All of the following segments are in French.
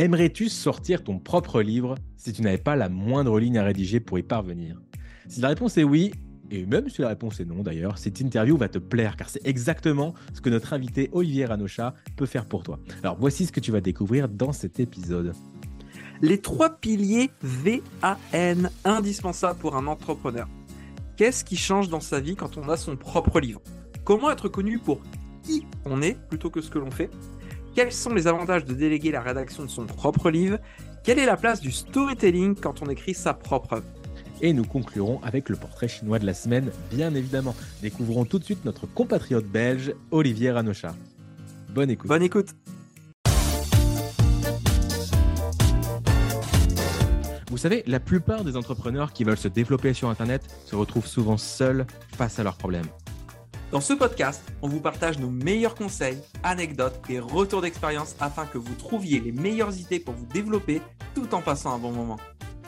Aimerais-tu sortir ton propre livre si tu n'avais pas la moindre ligne à rédiger pour y parvenir? Si la réponse est oui, et même si la réponse est non d'ailleurs, cette interview va te plaire car c'est exactement ce que notre invité Olivier Ranocha peut faire pour toi. Alors voici ce que tu vas découvrir dans cet épisode. Les trois piliers VAN indispensables pour un entrepreneur. Qu'est-ce qui change dans sa vie quand on a son propre livre? Comment être connu pour qui on est plutôt que ce que l'on fait? Quels sont les avantages de déléguer la rédaction de son propre livre? Quelle est la place du storytelling quand on écrit sa propre? Œuvre et nous conclurons avec le portrait chinois de la semaine, bien évidemment. Découvrons tout de suite notre compatriote belge, Olivier Ranocha. Bonne écoute. Bonne écoute. Vous savez, la plupart des entrepreneurs qui veulent se développer sur Internet se retrouvent souvent seuls face à leurs problèmes. Dans ce podcast, on vous partage nos meilleurs conseils, anecdotes et retours d'expérience afin que vous trouviez les meilleures idées pour vous développer tout en passant un bon moment.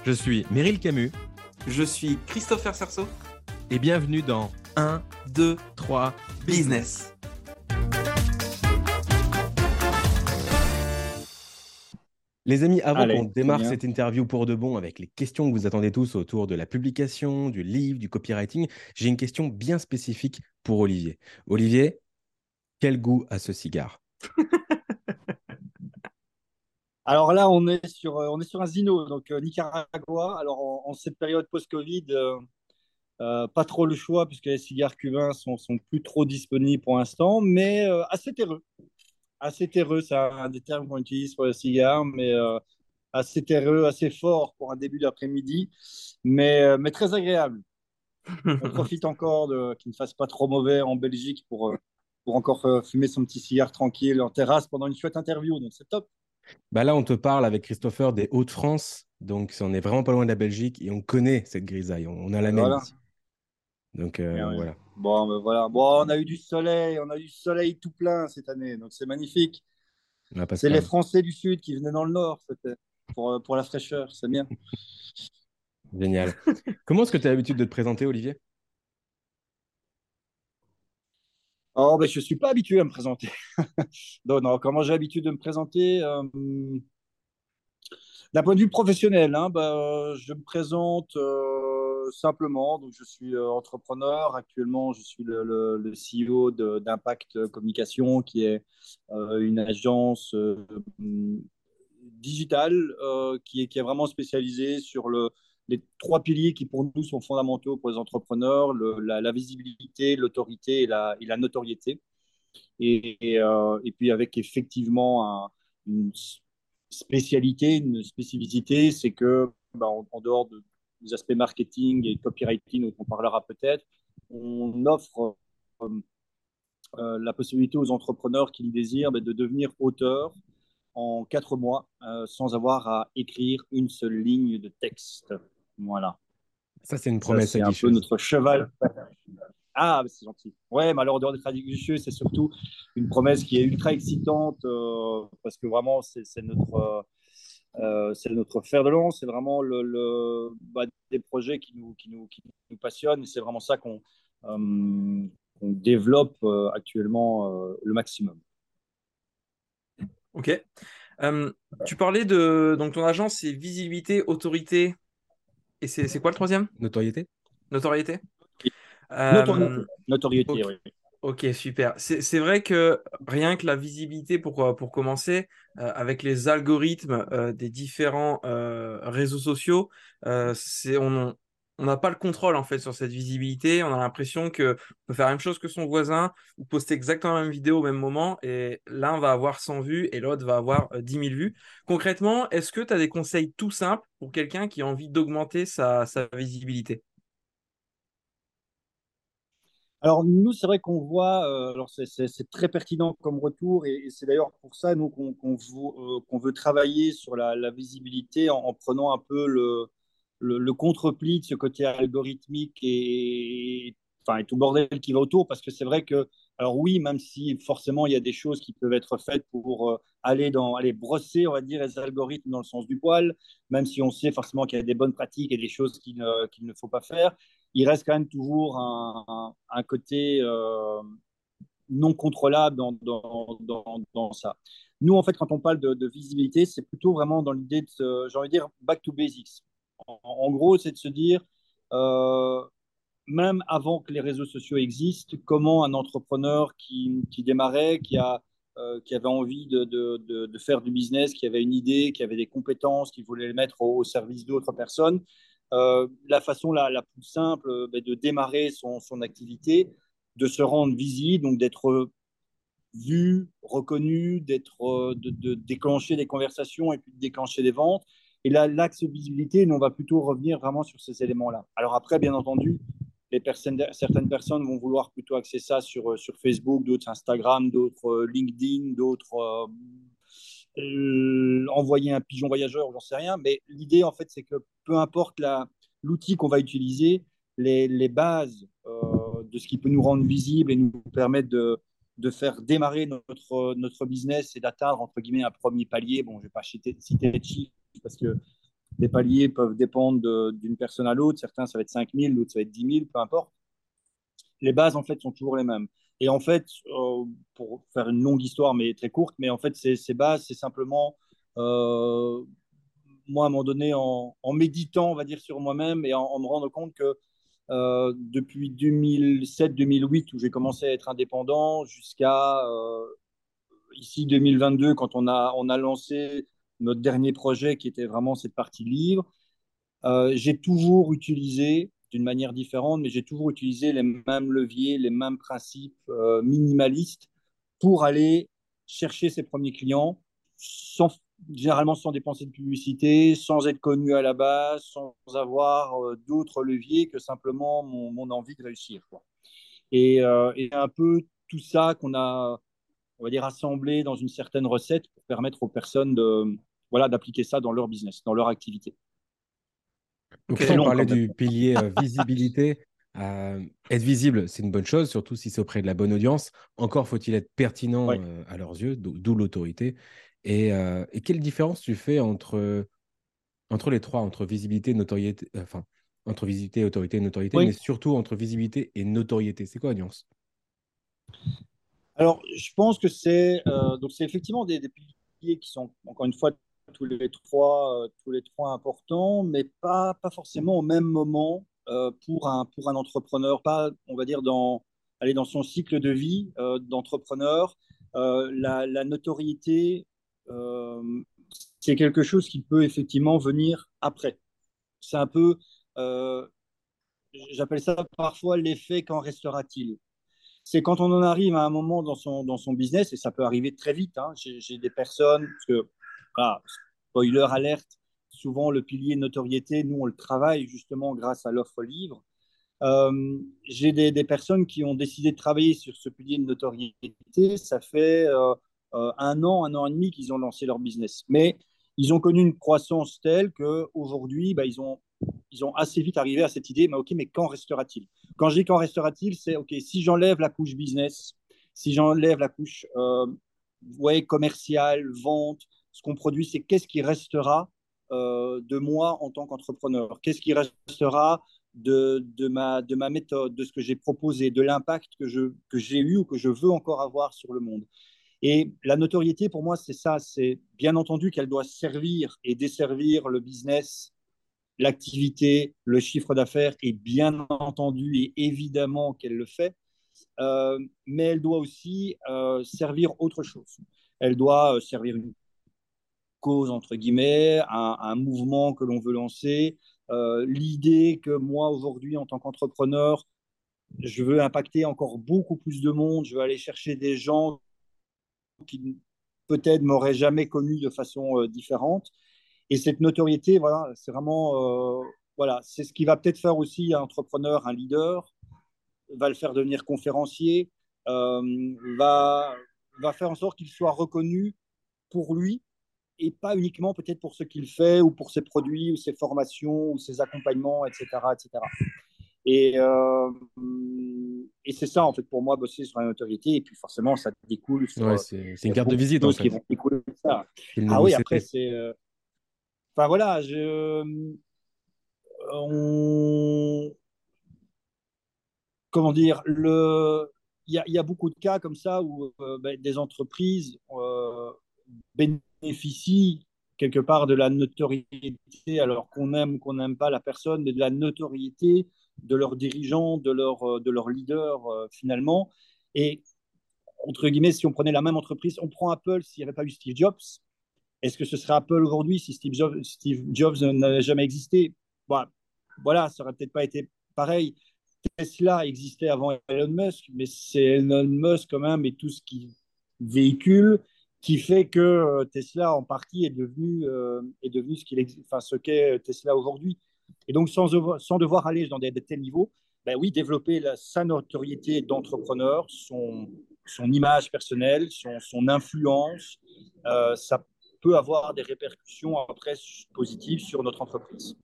Je suis Meryl Camus. Je suis Christopher Cerceau. Et bienvenue dans 1, 2, 3 Business. Les amis, avant qu'on démarre cette interview pour de bon avec les questions que vous attendez tous autour de la publication, du livre, du copywriting, j'ai une question bien spécifique pour Olivier. Olivier, quel goût a ce cigare? Alors là, on est sur, euh, on est sur un Zino, donc euh, Nicaragua. Alors en, cette période post-Covid, euh, pas trop le choix puisque les cigares cubains sont, sont plus trop disponibles pour l'instant, mais assez terreux assez terreux, c'est un des termes qu'on utilise pour le cigare, mais euh, assez terreux, assez fort pour un début d'après-midi, mais, euh, mais très agréable. On profite encore de qu'il ne fasse pas trop mauvais en Belgique pour, euh, pour encore fumer son petit cigare tranquille en terrasse pendant une chouette interview, donc c'est top. Bah là, on te parle avec Christopher des Hauts-de-France, donc on est vraiment pas loin de la Belgique et on connaît cette grisaille, on, a la même ici. Donc voilà. Bon, ben voilà. Bon, on a eu du soleil, on a eu du soleil tout plein cette année, donc c'est magnifique. C'est les Français du Sud qui venaient dans le Nord, pour, euh, pour la fraîcheur, c'est bien. Génial. Comment est-ce que tu as l'habitude de te présenter, Olivier? Oh, ben, je ne suis pas habitué à me présenter. non, comment j'ai l'habitude de me présenter euh, D'un point de vue professionnel, hein, ben, je me présente. Euh, simplement, donc je suis euh, entrepreneur. Actuellement, je suis le, le, CEO d'Impact Communication, qui est euh, une agence euh, digitale qui, est, qui est vraiment spécialisée sur le, les trois piliers qui pour nous sont fondamentaux pour les entrepreneurs, la, visibilité, l'autorité et la, notoriété. Et, et, puis avec effectivement une spécialité, une spécificité, c'est que bah, en, dehors de, les aspects marketing et copywriting dont on parlera peut-être, on offre euh, euh, la possibilité aux entrepreneurs qui le désirent de devenir auteur en quatre mois euh, sans avoir à écrire une seule ligne de texte. Voilà. Ça, c'est une promesse C'est un peu notre cheval. Ah, c'est gentil. Ouais, mais alors, en dehors d'être c'est surtout une promesse qui est ultra excitante parce que vraiment, c'est notre, euh, c'est notre fer de lance, c'est vraiment le, bah, des projets qui nous, qui nous, qui nous passionnent c'est vraiment ça qu'on euh, développe euh, actuellement le maximum. Ok. tu parlais de. Donc, ton agence, c'est visibilité, autorité. Et c'est quoi le troisième? Notoriété. Notoriété. Notoriété, Notoriété oui. Ok, super. C'est vrai que rien que la visibilité pour, euh, pour commencer, euh, avec les algorithmes euh, des différents réseaux sociaux, on n'a pas le contrôle en fait sur cette visibilité. On a l'impression que peut faire la même chose que son voisin ou poster exactement la même vidéo au même moment et l'un va avoir 100 vues et l'autre va avoir 10 000 vues. Concrètement, est-ce que tu as des conseils tout simples pour quelqu'un qui a envie d'augmenter sa, sa visibilité? Alors nous, c'est vrai qu'on voit, euh, alors c'est très pertinent comme retour et, c'est d'ailleurs pour ça nous qu'on euh, veut, travailler sur la, visibilité en, prenant un peu le, le, contre-pli de ce côté algorithmique et, enfin, et tout bordel qui va autour. Parce que c'est vrai que, alors oui, même si forcément il y a des choses qui peuvent être faites pour euh, aller dans, aller brosser, on va dire, les algorithmes dans le sens du poil, même si on sait forcément qu'il y a des bonnes pratiques et des choses qu'il ne faut pas faire il reste quand même toujours un, côté euh, non contrôlable dans, ça. Nous, en fait, quand on parle de, visibilité, c'est plutôt vraiment dans l'idée de, j'ai envie de dire, back to basics. En, gros, c'est de se dire, euh, même avant que les réseaux sociaux existent, comment un entrepreneur qui, démarrait, qui, a, euh, qui avait envie de, faire du business, qui avait une idée, qui avait des compétences, qui voulait les mettre au, service d'autres personnes, euh, la façon la, la, plus simple ben, de démarrer son, son, activité, de se rendre visible, donc d'être vu, reconnu, d'être, de, de, déclencher des conversations et puis de déclencher des ventes. Et là, l'axe visibilité, on va plutôt revenir vraiment sur ces éléments-là. Alors après, bien entendu, les personnes, certaines personnes vont vouloir plutôt axer ça sur, sur Facebook, d'autres Instagram, d'autres euh, LinkedIn, d'autres euh, euh, envoyer un pigeon voyageur, j'en sais rien. Mais l'idée, en fait, c'est que peu importe l'outil qu'on va utiliser, les, bases de ce qui peut nous rendre visibles et nous permettre de, faire démarrer notre, notre business et d'atteindre, entre guillemets, un premier palier. Bon, je ne vais pas citer, citer les chiffres parce que les paliers peuvent dépendre d'une personne à l'autre. Certains, ça va être 5 000, d'autres, ça va être 10 000, peu importe. Les bases, en fait, sont toujours les mêmes. Et en fait, euh, pour faire une longue histoire, mais très courte, mais en fait, ces, bases, c'est simplement, euh, moi, à un moment donné, en, méditant, on va dire, sur moi-même et en, me rendant compte que euh, depuis 2007-2008, où j'ai commencé à être indépendant, jusqu'à ici 2022, quand on a, on a lancé notre dernier projet qui était vraiment cette partie livre, j'ai toujours utilisé d'une manière différente, mais j'ai toujours utilisé les mêmes leviers, les mêmes principes euh, minimalistes pour aller chercher ses premiers clients, sans, généralement sans dépenser de publicité, sans être connu à la base, sans avoir euh, d'autres leviers que simplement mon, envie de réussir. Et, et, un peu tout ça qu'on a, on va dire, assemblé dans une certaine recette pour permettre aux personnes de, voilà, d'appliquer ça dans leur business, dans leur activité. Donc, on parlait du pilier euh, visibilité. Euh, être visible, c'est une bonne chose, surtout si c'est auprès de la bonne audience. Encore faut-il être pertinent euh, à leurs yeux, d'où l'autorité. Et, quelle différence tu fais entre, entre les trois, entre visibilité, notoriété, enfin, entre visibilité, autorité et notoriété, mais surtout entre visibilité et notoriété? C'est quoi la nuance? Alors, je pense que c'est donc c'est effectivement des, des, piliers qui sont, encore une fois, tous les trois, euh, tous les trois importants, mais pas, pas forcément au même moment euh, pour, un, pour un entrepreneur, pas, on va dire, dans, aller dans son cycle de vie euh, d'entrepreneur. La, notoriété, c'est quelque chose qui peut effectivement venir après. C'est un peu, j'appelle ça parfois l'effet qu'en restera-t-il c'est quand on en arrive à un moment dans son, dans son business, et ça peut arriver très vite. Hein. J'ai des personnes, parce que ah, spoiler alerte, souvent le pilier notoriété, nous on le travaille justement grâce à l'offre livre. Euh, j'ai des, personnes qui ont décidé de travailler sur ce pilier de notoriété. Ça fait euh, euh, un an, un an et demi qu'ils ont lancé leur business. Mais ils ont connu une croissance telle qu'aujourd'hui, bah, ils, ont, ils ont assez vite arrivé à cette idée, mais ok, mais quand restera-t-il? Quand je dis quand restera-t-il, c'est ok, si j'enlève la couche business, si j'enlève la couche ouais, commerciale, vente, ce qu'on produit, c'est qu'est-ce qui restera euh, de moi en tant qu'entrepreneur? Qu'est-ce qui restera de, ma, de ma méthode, de ce que j'ai proposé, de l'impact que j'ai eu ou que je veux encore avoir sur le monde? Et la notoriété, pour moi, c'est ça. C'est bien entendu qu'elle doit servir et desservir le business, l'activité, le chiffre d'affaires, et bien entendu et évidemment qu'elle le fait. Euh, mais elle doit aussi euh, servir autre chose. Elle doit servir une cause, entre guillemets, un, mouvement que l'on veut lancer. Euh, L'idée que moi, aujourd'hui, en tant qu'entrepreneur, je veux impacter encore beaucoup plus de monde, je veux aller chercher des gens qui peut-être m'auraient jamais connu de façon euh, différente. Et cette notoriété, voilà, c'est vraiment, euh, voilà, c'est ce qui va peut-être faire aussi un entrepreneur, un leader, va le faire devenir conférencier, va, va faire en sorte qu'il soit reconnu pour lui et pas uniquement peut-être pour ce qu'il fait ou pour ses produits ou ses formations ou ses accompagnements, etc. etc. Et, euh, et c'est ça, en fait, pour moi, bosser sur la notoriété. Et puis, forcément, ça découle. Ouais, c'est une carte de visite, en fait. Qui vont découler de ça. Ah oui, après, c'est. Euh, enfin, voilà, je. On... Comment dire le... Il y, a, il y a beaucoup de cas comme ça où euh, ben, des entreprises bénéficient quelque part de la notoriété, alors qu'on aime ou qu'on n'aime pas la personne, mais de la notoriété de leurs dirigeants, de leurs de leur leaders euh, finalement. Et entre guillemets, si on prenait la même entreprise, on prend Apple s'il n'y avait pas eu Steve Jobs. Est-ce que ce serait Apple aujourd'hui si Steve Jobs, Steve Jobs n'avait jamais existé? Voilà, voilà, ça aurait peut-être pas été pareil. Tesla existait avant Elon Musk, mais c'est Elon Musk quand même et tout ce qui véhicule qui fait que euh, Tesla en partie est devenu, euh, est devenu ce qu'est ce Tesla aujourd'hui. Et donc sans, devoir aller dans des, de tels niveaux, ben oui, développer la, sa notoriété d'entrepreneur, son, son image personnelle, son, son influence, euh, ça peut avoir des répercussions après positives sur notre entreprise.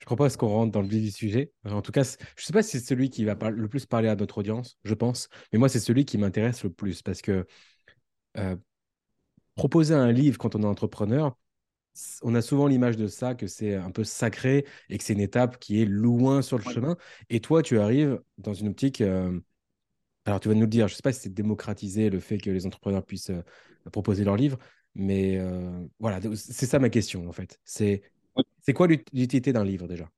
Je propose qu'on rentre dans le vif du sujet. En tout cas, je ne sais pas si c'est celui qui va le plus parler à notre audience, je pense, mais moi, c'est celui qui m'intéresse le plus parce que euh, proposer un livre quand on est entrepreneur, on a souvent l'image de ça, que c'est un peu sacré et que c'est une étape qui est loin sur le chemin. Et toi, tu arrives dans une optique. Euh, alors, tu vas nous le dire, je ne sais pas si c'est démocratiser le fait que les entrepreneurs puissent euh, proposer leurs livres, mais voilà, c'est ça ma question en fait. C'est c'est quoi l'utilité d'un livre déjà?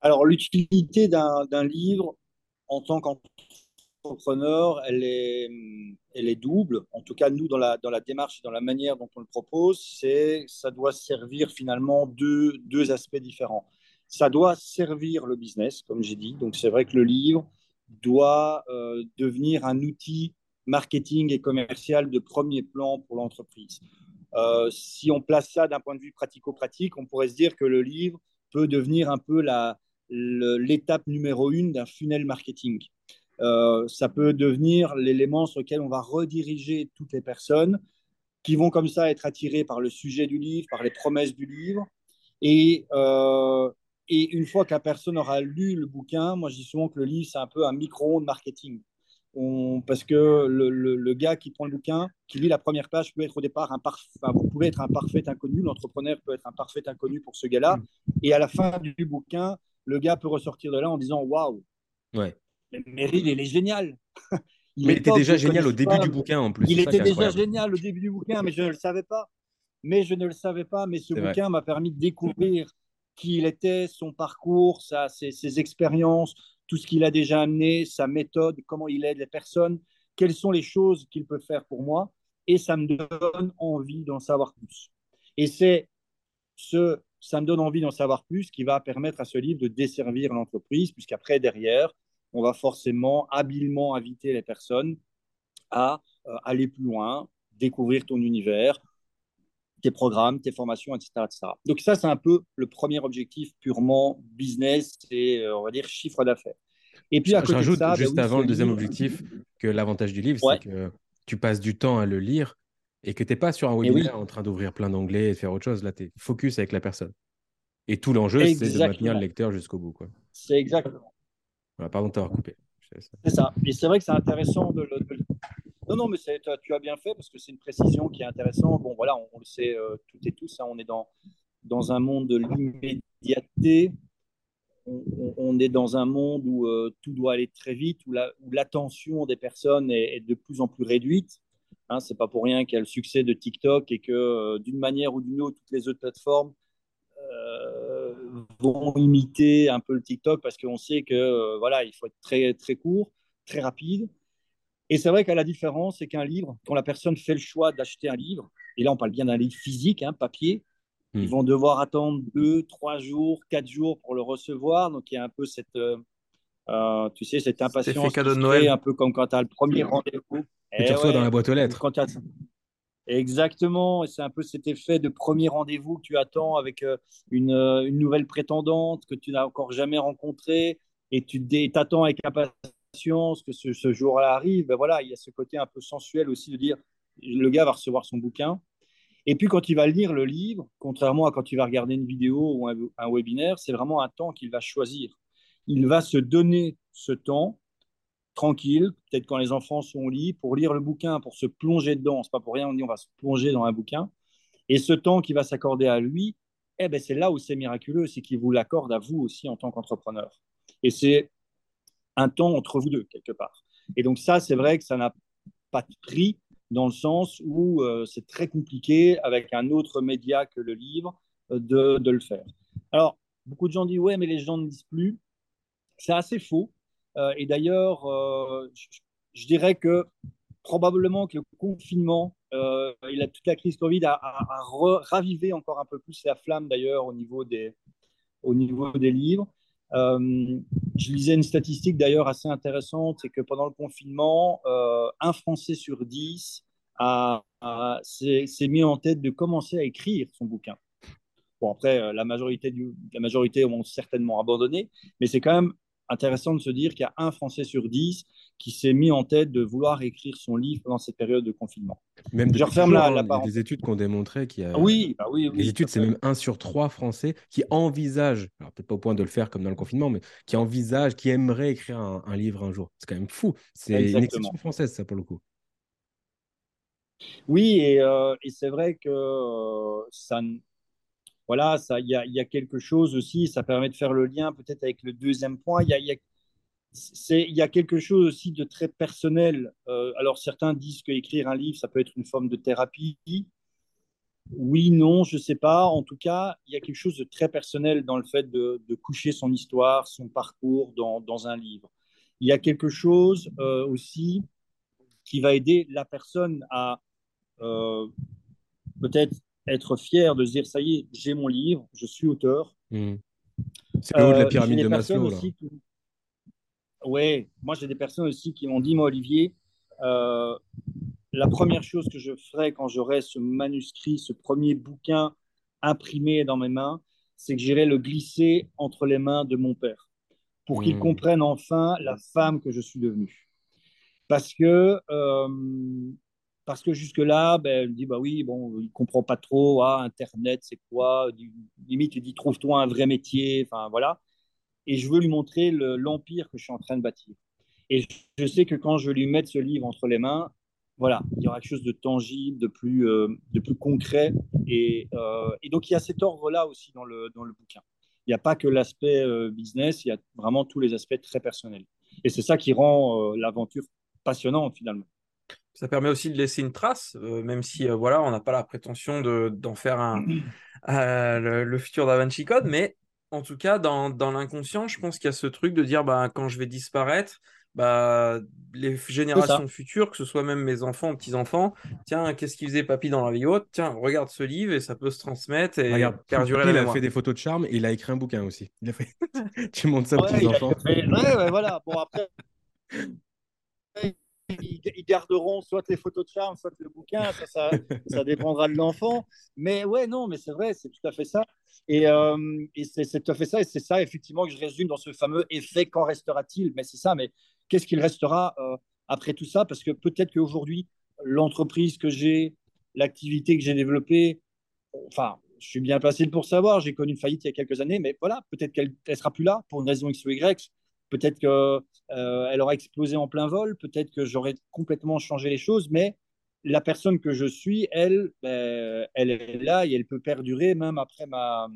Alors, l'utilité d'un livre en tant qu'entrepreneur, elle est, elle est double. En tout cas, nous, dans la, dans la démarche, dans la manière dont on le propose, c'est ça doit servir finalement deux, deux aspects différents. Ça doit servir le business, comme j'ai dit. Donc, c'est vrai que le livre doit euh, devenir un outil marketing et commercial de premier plan pour l'entreprise. Euh, si on place ça d'un point de vue pratico-pratique, on pourrait se dire que le livre peut devenir un peu l'étape numéro une d'un funnel marketing. Euh, ça peut devenir l'élément sur lequel on va rediriger toutes les personnes qui vont comme ça être attirées par le sujet du livre, par les promesses du livre. Et, euh, une fois que la personne aura lu le bouquin, moi je dis souvent que le livre, c'est un peu un micro-ondes marketing parce que le, gars qui prend le bouquin, qui lit la première page, peut être au départ un parfait, vous pouvez être un parfait inconnu, l'entrepreneur peut être un parfait inconnu pour ce gars-là, mm. et à la fin du bouquin, le gars peut ressortir de là en disant waouh, ouais. Meryl, il est génial. il mais était déjà génial au début du bouquin en plus. Il était déjà génial au début du bouquin, mais je ne le savais pas. Mais je ne le savais pas, mais ce bouquin m'a permis de découvrir qui il était, son parcours, sa, ses, ses expériences, tout ce qu'il a déjà amené, sa méthode, comment il aide les personnes, quelles sont les choses qu'il peut faire pour moi, et ça me donne envie d'en savoir plus. Et c'est ce, ça me donne envie d'en savoir plus qui va permettre à ce livre de desservir l'entreprise, puisqu'après, derrière, on va forcément habilement inviter les personnes à euh, aller plus loin, découvrir ton univers, tes programmes, tes formations, etc. etc. Donc ça, c'est un peu le premier objectif purement business et, euh, on va dire, chiffre d'affaires. Et puis, à côté de ça, juste ben avant le deuxième objectif, que l'avantage du livre, c'est que tu passes du temps à le lire et que tu n'es pas sur un webinaire en train d'ouvrir plein d'onglets et de faire autre chose. Là, tu es focus avec la personne. Et tout l'enjeu, c'est de maintenir le lecteur jusqu'au bout. C'est exactement. Voilà, pardon de t'avoir coupé. C'est ça. Et c'est vrai que c'est intéressant de, le, non, non, mais tu as bien fait parce que c'est une précision qui est intéressante. Bon, voilà, on, le sait euh, toutes et tous, hein, on est dans, dans un monde de l'immédiateté. On, est dans un monde où euh, tout doit aller très vite, où l'attention des personnes est, de plus en plus réduite. Hein, c'est pas pour rien qu'il y a le succès de TikTok et que euh, d'une manière ou d'une autre, toutes les autres plateformes vont imiter un peu le TikTok parce qu'on sait que voilà, il faut être très très court, très rapide. Et c'est vrai qu'à la différence, c'est qu'un livre, quand la personne fait le choix d'acheter un livre, et là on parle bien d'un livre physique, hein, papier, ils hmm. vont devoir attendre deux, trois jours, quatre jours pour le recevoir. Donc il y a un peu cette, euh, euh, tu sais, cette impatience. cadeau de Noël. Un peu comme quand tu as le premier rendez-vous. Et, tu reçois dans la boîte aux lettres. Exactement, et c'est un peu cet effet de premier rendez-vous que tu attends avec euh, une, une, nouvelle prétendante que tu n'as encore jamais rencontrée et tu t'attends avec impatience que ce, jour-là arrive, ben voilà, il y a ce côté un peu sensuel aussi de dire le gars va recevoir son bouquin. Et puis quand il va lire le livre, contrairement à quand il va regarder une vidéo ou un, webinaire, c'est vraiment un temps qu'il va choisir. Il va se donner ce temps tranquille, peut-être quand les enfants sont au lit, pour lire le bouquin, pour se plonger dedans. C'est pas pour rien, on dit on va se plonger dans un bouquin. Et ce temps qu'il va s'accorder à lui, eh ben c'est là où c'est miraculeux, c'est qu'il vous l'accorde à vous aussi en tant qu'entrepreneur. Et c'est un temps entre vous deux, quelque part. Et donc ça, c'est vrai que ça n'a pas de prix dans le sens où euh, c'est très compliqué avec un autre média que le livre euh, de, de, le faire. Alors, beaucoup de gens disent, ouais, mais les gens ne disent plus. C'est assez faux. Euh, et d'ailleurs, je, dirais que probablement que le confinement et la, toute la crise Covid a, a, ravivé encore un peu plus la flamme d'ailleurs au niveau des, au niveau des livres. Je lisais une statistique d'ailleurs assez intéressante, c'est que pendant le confinement, euh, un Français sur dix s'est mis en tête de commencer à écrire son bouquin. Bon, après, euh, la majorité, du, la majorité ont certainement abandonné, mais c'est quand même intéressant de se dire qu'il y a un Français sur dix qui s'est mis en tête de vouloir écrire son livre pendant cette période de confinement. Même je referme la, la Il y a des études qui ont démontré qu'il y a. Oui, bah oui, oui Les études, c'est même un sur trois Français qui envisagent, alors peut-être pas au point de le faire comme dans le confinement, mais qui envisagent, qui aimeraient écrire un, un livre un jour. C'est quand même fou. C'est une exception française, ça, pour le coup. Oui, et, euh, et c'est vrai que euh, ça, voilà, il y a, y a, quelque chose aussi. Ça permet de faire le lien peut-être avec le deuxième point. Il y a, quelque chose aussi de très personnel. Euh, alors certains disent qu'écrire un livre, ça peut être une forme de thérapie. Oui, non, je ne sais pas. En tout cas, il y a quelque chose de très personnel dans le fait de, coucher son histoire, son parcours dans, dans, un livre. Il y a quelque chose euh, aussi qui va aider la personne à euh, peut-être être fier de se dire, ça y est, j'ai mon livre, je suis auteur. Mmh. C'est le haut de la pyramide de Maslow. Oui, moi j'ai des personnes aussi qui m'ont dit, moi Olivier, euh, la première chose que je ferai quand j'aurai ce manuscrit, ce premier bouquin imprimé dans mes mains, c'est que j'irai le glisser entre les mains de mon père pour mmh. qu'il comprenne enfin la femme que je suis devenue. Parce que, euh, parce que jusque-là, ben, il dit, bah oui, bon, il comprend pas trop, ah, Internet, c'est quoi? Limite, il dit, trouve-toi un vrai métier, enfin voilà et je veux lui montrer l'empire que je suis en train de bâtir. Et je sais que quand je lui mettre ce livre entre les mains, voilà, il y aura quelque chose de tangible, de plus, euh, de plus concret. Et, euh, et, donc, il y a cet ordre-là aussi dans le, dans le bouquin. Il n'y a pas que l'aspect euh, business, il y a vraiment tous les aspects très personnels. Et c'est ça qui rend l'aventure passionnante finalement. Ça permet aussi de laisser une trace, euh, même si voilà, on n'a pas la prétention d'en faire un, le, le, futur Da Vinci Code, mais en tout cas, dans, dans l'inconscient, je pense qu'il y a ce truc de dire, bah, quand je vais disparaître, bah, les générations futures, que ce soit même mes enfants, petits-enfants, tiens, qu'est-ce qu'il faisait papy dans la vie haute? Tiens, regarde ce livre et ça peut se transmettre et regarde, perdurer Il a fait des photos de charme et il a écrit un bouquin aussi. Il a fait... tu montres ça aux ouais, petits-enfants. Fait... Ouais, ouais, voilà. Bon, après, ils garderont soit les photos de charme, soit le bouquin, ça, dépendra de l'enfant. Mais ouais, non, mais c'est vrai, c'est tout à fait ça. Et, euh, c'est tout à fait ça, et c'est ça effectivement que je résume dans ce fameux effet qu'en restera-t-il Mais c'est ça, mais qu'est-ce qu'il restera euh, après tout ça? Parce que peut-être qu'aujourd'hui, l'entreprise que j'ai, l'activité que j'ai développée, enfin, je suis bien placé pour savoir, j'ai connu une faillite il y a quelques années, mais voilà, peut-être qu'elle ne sera plus là pour une raison X ou Y. Peut-être qu'elle euh, aura explosé en plein vol, peut-être que j'aurais complètement changé les choses, mais la personne que je suis, elle, ben, elle est là et elle peut perdurer même après ma.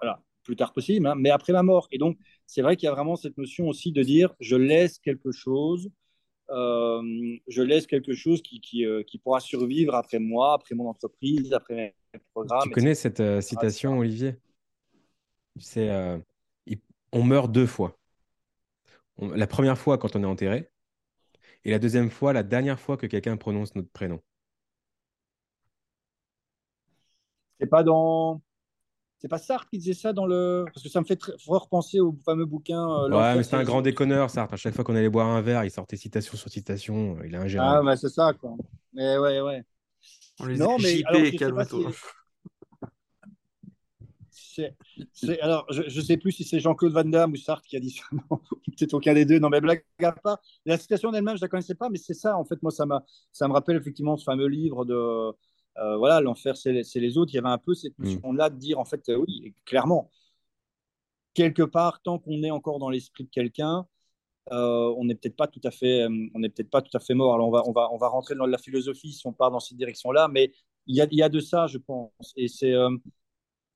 Voilà, plus tard possible, hein, mais après ma mort. Et donc, c'est vrai qu'il y a vraiment cette notion aussi de dire je laisse quelque chose, euh, je laisse quelque chose qui, qui, euh, qui, pourra survivre après moi, après mon entreprise, après mes programmes. Tu connais cette euh, citation, Olivier? C'est on meurt deux fois la première fois quand on est enterré, et la deuxième fois, la dernière fois que quelqu'un prononce notre prénom. C'est pas dans. C'est pas Sartre qui disait ça dans le. Parce que ça me fait très fort penser au fameux bouquin. Euh, ouais, mais c'est un grand déconneur, Sartre. À chaque fois qu'on allait boire un verre, il sortait citation sur citation. Il a un. Ah, bah c'est ça, quoi. Mais ouais, ouais. On les non, mais alors, alors, je ne sais plus si c'est Jean-Claude Van Damme ou Sartre qui a dit ça. Peut-être aucun des deux. Non, mais blague à part. La citation elle-même, je ne la connaissais pas, mais c'est ça. En fait, moi, ça, ça me rappelle effectivement ce fameux livre de. Euh, voilà, l'enfer, c'est les, les, autres. Il y avait un peu cette mm. notion-là de dire, en fait, euh, oui, clairement, quelque part, tant qu'on est encore dans l'esprit de quelqu'un, euh, on n'est peut-être pas tout à fait, on n'est peut-être pas tout à fait mort. Alors on va, on va, on va rentrer dans la philosophie si on part dans cette direction-là, mais il y a, il y a de ça, je pense. Et c'est, euh,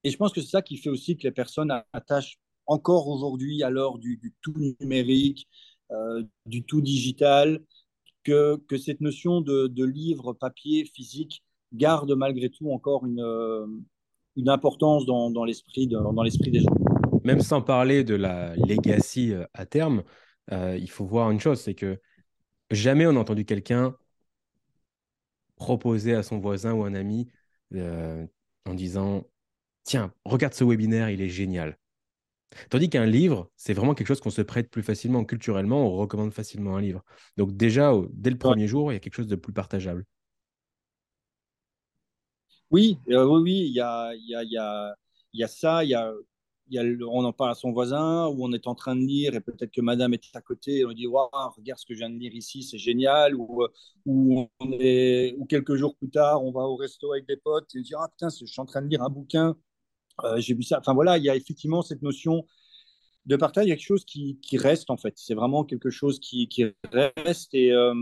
et je pense que c'est ça qui fait aussi que les personnes attachent encore aujourd'hui, à l'heure du, tout numérique, du tout digital, que, cette notion de, de, livre papier physique garde malgré tout encore une, une importance dans, l'esprit des gens. Même sans parler de la legacy à terme, il faut voir une chose, c'est que jamais on a entendu quelqu'un proposer à son voisin ou un ami euh, en disant Tiens, regarde ce webinaire, il est génial. Tandis qu'un livre, c'est vraiment quelque chose qu'on se prête plus facilement. Culturellement, on recommande facilement un livre. Donc déjà, dès le premier jour, il y a quelque chose de plus partageable. Oui, euh, oui, oui, il y a, y, a, y a ça, il y a on en parle à son voisin, ou on est en train de lire et peut-être que madame est à côté et on dit regarde ce que je viens de lire ici, c'est génial. Ou, est, ou quelques jours plus tard, on va au resto avec des potes et on dit Ah putain, je suis en train de lire un bouquin, euh, j'ai vu ça. Enfin voilà, il y a effectivement cette notion de partage, il y a quelque chose qui, reste en fait. C'est vraiment quelque chose qui, reste et. Euh,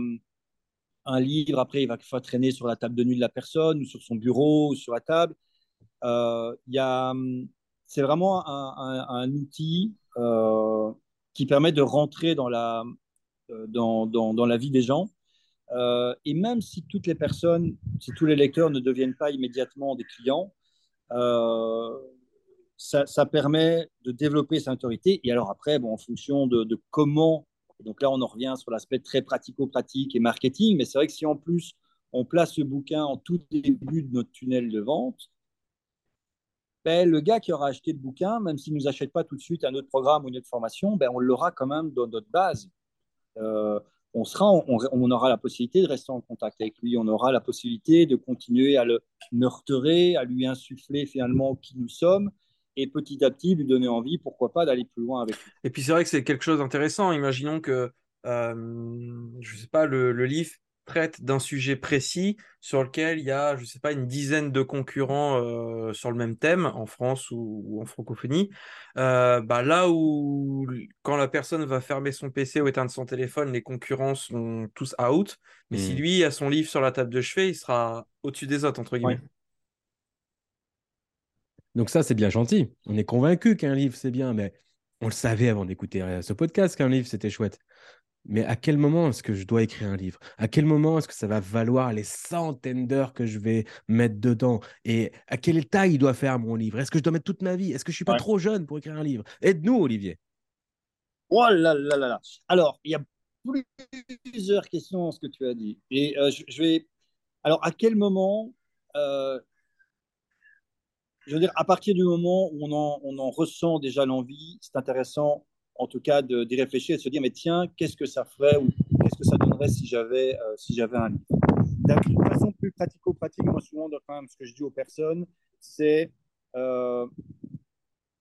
un livre, après, il va traîner sur la table de nuit de la personne, ou sur son bureau, ou sur la table. Euh, a, c'est vraiment un, outil qui permet de rentrer dans la, dans, dans, la vie des gens. Et même si toutes les personnes, si tous les lecteurs ne deviennent pas immédiatement des clients, ça, ça, permet de développer sa autorité. Et alors après, bon, en fonction de, de comment, donc là on en revient sur l'aspect très pratico-pratique et marketing, mais c'est vrai que si en plus on place ce bouquin en tout début de notre tunnel de vente, ben, le gars qui aura acheté le bouquin, même s'il ne nous achète pas tout de suite un autre programme ou une autre formation, ben, on l'aura quand même dans notre base. Euh, on, sera, on, aura la possibilité de rester en contact avec lui, on aura la possibilité de continuer à le meurtrer, à lui insuffler finalement qui nous sommes, et petit à petit lui donner envie, pourquoi pas, d'aller plus loin avec lui. Et puis c'est vrai que c'est quelque chose d'intéressant. Imaginons que, euh, je ne sais pas, le, le livre traite d'un sujet précis sur lequel il y a, je sais pas, une dizaine de concurrents euh, sur le même thème en France ou, en francophonie, euh, bah là où quand la personne va fermer son PC ou éteindre son téléphone, les concurrents sont tous out. Mais si mmh. lui a son livre sur la table de chevet, il sera au-dessus des autres entre guillemets. Donc ça, c'est bien gentil. On est convaincu qu'un livre, c'est bien, mais on le savait avant d'écouter euh, ce podcast qu'un livre, c'était chouette. Mais à quel moment est-ce que je dois écrire un livre? À quel moment est-ce que ça va valoir les centaines d'heures que je vais mettre dedans? Et à quel état il doit faire mon livre? Est-ce que je dois mettre toute ma vie? Est-ce que je suis pas trop jeune pour écrire un livre? Aide-nous, Olivier. Oh là là là là. Alors, il y a plusieurs questions dans ce que tu as dit. Et euh, je, vais. Alors, à quel moment euh, Je veux dire, à partir du moment où on en, on en ressent déjà l'envie, c'est intéressant en tout cas d'y réfléchir et de se dire mais tiens qu'est-ce que ça ferait ou qu'est-ce que ça donnerait si j'avais euh, si j'avais un livre? De façon plus pratico-pratique moi souvent quand ce que je dis aux personnes c'est euh,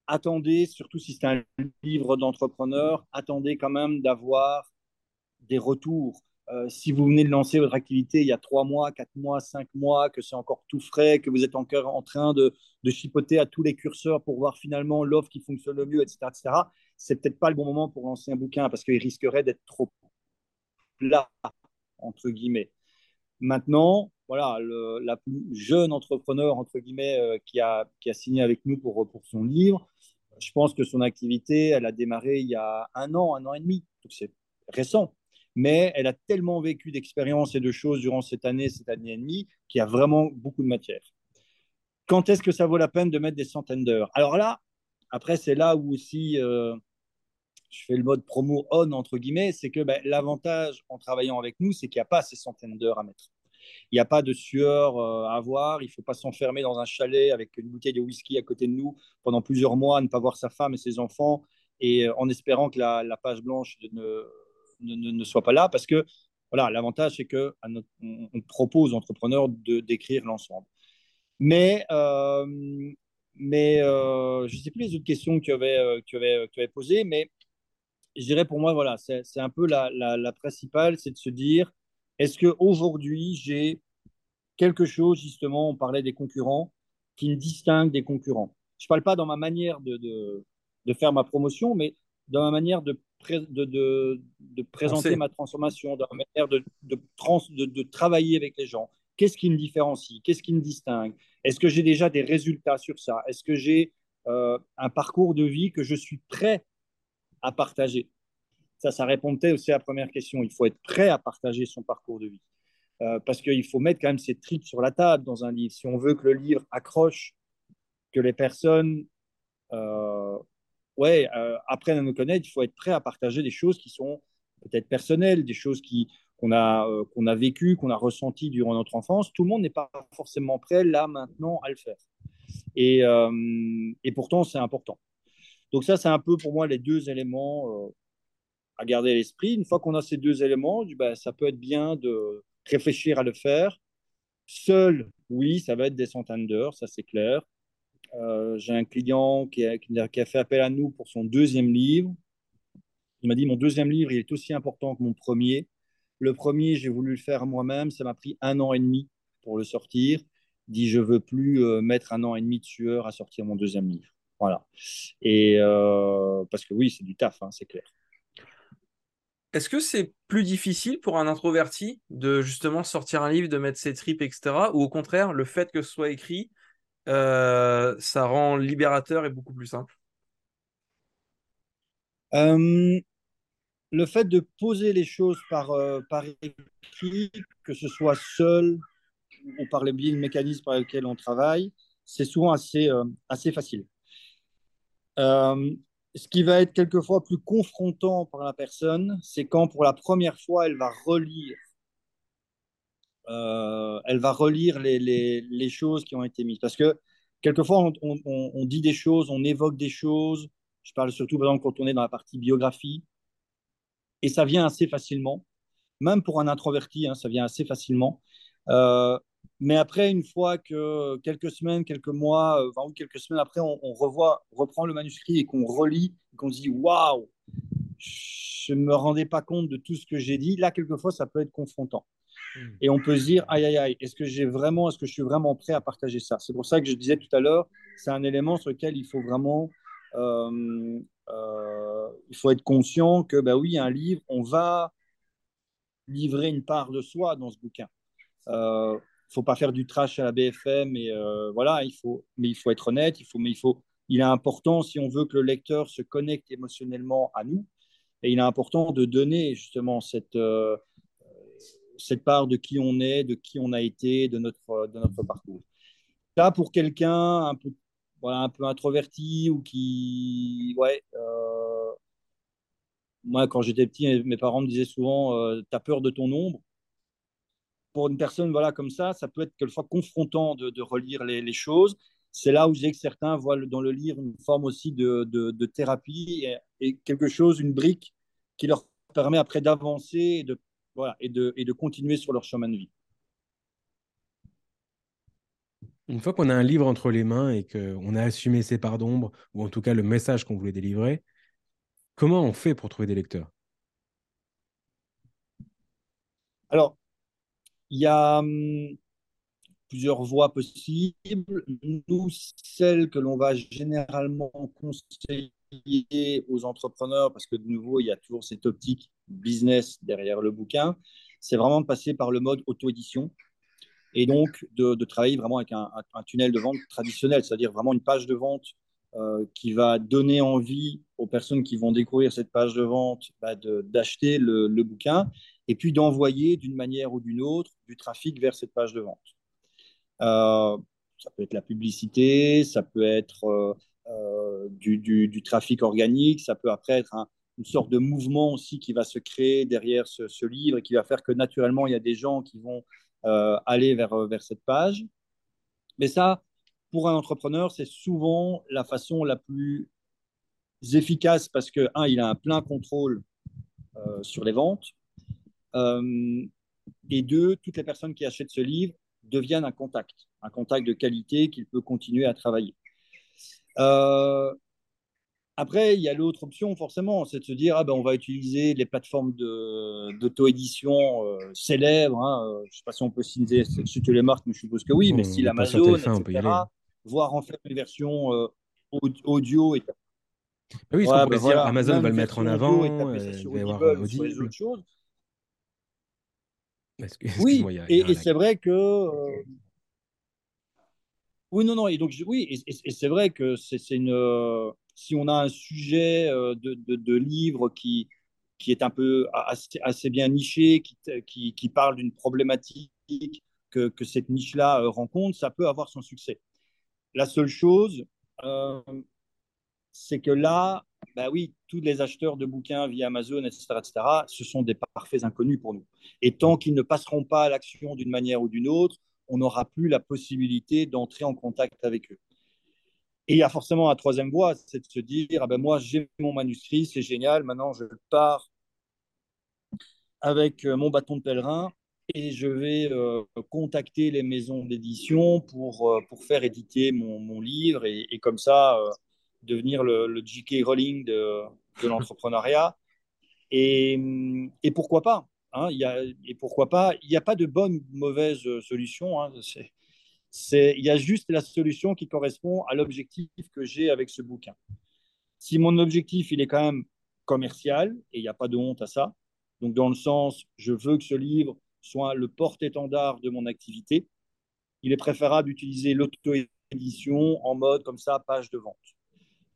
attendez surtout si c'est un livre d'entrepreneur attendez quand même d'avoir des retours euh, si vous venez de lancer votre activité il y a trois mois, quatre mois, cinq mois, que c'est encore tout frais, que vous êtes encore en train de, chipoter à tous les curseurs pour voir finalement l'offre qui fonctionne le mieux, etc., c'est peut-être pas le bon moment pour lancer un bouquin parce qu'il risquerait d'être trop plat, entre guillemets. Maintenant, voilà, la plus jeune entrepreneur, entre guillemets, euh, qui, a, qui a signé avec nous pour, pour son livre, je pense que son activité, elle a démarré il y a un an, un an et demi. Donc c'est récent mais elle a tellement vécu d'expériences et de choses durant cette année, cette année et demie, qu'il y a vraiment beaucoup de matière. Quand est-ce que ça vaut la peine de mettre des centaines d'heures? Alors là, après, c'est là où aussi euh, je fais le mode promo on, entre guillemets, c'est que ben, l'avantage en travaillant avec nous, c'est qu'il n'y a pas ces centaines d'heures à mettre. Il n'y a pas de sueur euh, à avoir, il ne faut pas s'enfermer dans un chalet avec une bouteille de whisky à côté de nous pendant plusieurs mois, ne pas voir sa femme et ses enfants, et euh, en espérant que la, page blanche ne, ne, ne, soit pas là parce que voilà, l'avantage, c'est qu'on on propose aux entrepreneurs de, d'écrire l'ensemble. Mais, euh, mais je ne sais plus les autres questions que tu avais, euh, tu avais, tu avais posées, mais je dirais pour moi, voilà, c'est, un peu la, la, la principale, c'est de se dire, est-ce qu'aujourd'hui, j'ai quelque chose, justement, on parlait des concurrents, qui me distingue des concurrents. Je ne parle pas dans ma manière de, de, de faire ma promotion, mais dans ma manière de de, de, présenter ma transformation, dans ma manière de, trans, de, travailler avec les gens. Qu'est-ce qui me différencie? Qu'est-ce qui me distingue? Est-ce que j'ai déjà des résultats sur ça? Est-ce que j'ai euh, un parcours de vie que je suis prêt à partager ça, ça répondait aussi à la première question. Il faut être prêt à partager son parcours de vie. Euh, parce qu'il faut mettre quand même ses tripes sur la table dans un livre. Si on veut que le livre accroche, que les personnes euh, ouais, euh, apprennent à nous connaître, il faut être prêt à partager des choses qui sont peut-être personnelles, des choses qu'on a, qu'on a vécues, qu'on a ressenties durant notre enfance. Tout le monde n'est pas forcément prêt là, maintenant, à le faire. Et pourtant, c'est important. Donc ça, c'est un peu pour moi les deux éléments à garder à l'esprit. Une fois qu'on a ces deux éléments, ben, ça peut être bien de réfléchir à le faire. Seul, oui, ça va être des centaines d'heures, ça c'est clair. Euh, j'ai un client qui a, fait appel à nous pour son deuxième livre. Il m'a dit, mon deuxième livre, il est aussi important que mon premier. Le premier, j'ai voulu le faire moi-même. Ça m'a pris un an et demi pour le sortir. Dit, je veux plus euh, mettre un an et demi de sueur à sortir mon deuxième livre. Voilà. Et euh, parce que oui, c'est du taf, hein, c'est clair. Est-ce que c'est plus difficile pour un introverti de justement sortir un livre, de mettre ses tripes, etc. Ou au contraire, le fait que ce soit écrit, euh, ça rend libérateur et beaucoup plus simple? Euh, Le fait de poser les choses par, euh, par écrit, que ce soit seul ou par le biais de mécanismes par lesquels on travaille, c'est souvent assez, assez facile ce qui va être quelquefois plus confrontant pour la personne, c'est quand pour la première fois, elle va relire, euh, elle va relire les, choses qui ont été mises. Parce que quelquefois, on, dit des choses, on évoque des choses. Je parle surtout, par exemple, quand on est dans la partie biographie. Et ça vient assez facilement. Même pour un introverti, hein, ça vient assez facilement. Euh, mais après, une fois que quelques semaines, quelques mois, euh, enfin, ou quelques semaines après, on, revoit, reprend le manuscrit et qu'on relit, qu'on se dit waouh, je ne me rendais pas compte de tout ce que j'ai dit. Là, quelquefois, ça peut être confrontant. Hmm. Et on peut se dire aïe aïe aïe, est-ce que j'ai vraiment, est-ce que je suis vraiment prêt à partager ça? C'est pour ça que je disais tout à l'heure, c'est un élément sur lequel il faut vraiment, euh, euh, il faut être conscient que bah oui, un livre, on va livrer une part de soi dans ce bouquin. Euh, faut pas faire du trash à la BFM et euh, voilà, il faut, mais il faut être honnête, il faut, mais il faut, il est important si on veut que le lecteur se connecte émotionnellement à nous, et il est important de donner justement cette euh, cette part de qui on est, de qui on a été, de notre de notre parcours. Ça pour quelqu'un un peu voilà un peu introverti ou qui ouais euh, moi quand j'étais petit mes parents me disaient souvent tu as peur de ton ombre? Pour une personne voilà, comme ça, ça peut être quelquefois confrontant de, de relire les, les choses. C'est là où j'ai que certains voient dans le lire une forme aussi de, de, de thérapie et, et, quelque chose, une brique qui leur permet après d'avancer et de, voilà, et, de, et de continuer sur leur chemin de vie. Une fois qu'on a un livre entre les mains et qu'on a assumé ses parts d'ombre, ou en tout cas le message qu'on voulait délivrer, comment on fait pour trouver des lecteurs? Alors, il y a hum, plusieurs voies possibles. Nous, celles que l'on va généralement conseiller aux entrepreneurs, parce que de nouveau, il y a toujours cette optique business derrière le bouquin, c'est vraiment de passer par le mode auto-édition et donc de, travailler vraiment avec un, tunnel de vente traditionnel, c'est-à-dire vraiment une page de vente euh, qui va donner envie aux personnes qui vont découvrir cette page de vente bah, d'acheter le, bouquin et puis d'envoyer d'une manière ou d'une autre du trafic vers cette page de vente. Euh, ça peut être la publicité, ça peut être euh, euh, du, trafic organique, ça peut après être une sorte de mouvement aussi qui va se créer derrière ce, ce, livre et qui va faire que naturellement, il y a des gens qui vont aller vers, vers cette page. Mais ça, pour un entrepreneur, c'est souvent la façon la plus efficace parce que, un, il a un plein contrôle sur les ventes. Euh, et deux, toutes les personnes qui achètent ce livre deviennent un contact, un contact de qualité qu'il peut continuer à travailler. Euh, après, il y a l'autre option, forcément, c'est de se dire, ah ben, on va utiliser les plateformes d'auto-édition euh, célèbres. Hein, je ne sais pas si on peut citer, citer les marques, mais je suppose que oui, mais style Amazon, etc. Voire en faire une version euh, audio. Et... Oui, ouais, ben dire, Amazon va le mettre en avant, il va y avoir Audible, autres choses. Oui, et, c'est vrai que. Euh, oui, non, non, et donc oui, et, c'est vrai que c'est une. Euh, si on a un sujet euh, de, de, livre qui, qui est un peu assez, bien niché, qui, qui, parle d'une problématique que, que cette niche-là rencontre, ça peut avoir son succès. La seule chose, c'est que là, bah oui, tous les acheteurs de bouquins via Amazon, etc., etc., ce sont des parfaits inconnus pour nous. Et tant qu'ils ne passeront pas à l'action d'une manière ou d'une autre, on n'aura plus la possibilité d'entrer en contact avec eux. Et il y a forcément un troisième voie, c'est de se dire, ah ben moi j'ai mon manuscrit, c'est génial, maintenant je pars avec euh, mon bâton de pèlerin et je vais euh, contacter les maisons d'édition pour, euh, pour faire éditer mon, livre et, comme ça devenir le, le J.K. Rowling de, l'entrepreneuriat. Et, pourquoi pas hein, y a, Et pourquoi pas Il n'y a pas de bonne ou mauvaise solution. Hein, il y a juste la solution qui correspond à l'objectif que j'ai avec ce bouquin. Si mon objectif, il est quand même commercial, et il n'y a pas de honte à ça, donc dans le sens, je veux que ce livre soit le porte-étendard de mon activité, il est préférable d'utiliser l'auto-édition en mode comme ça, page de vente.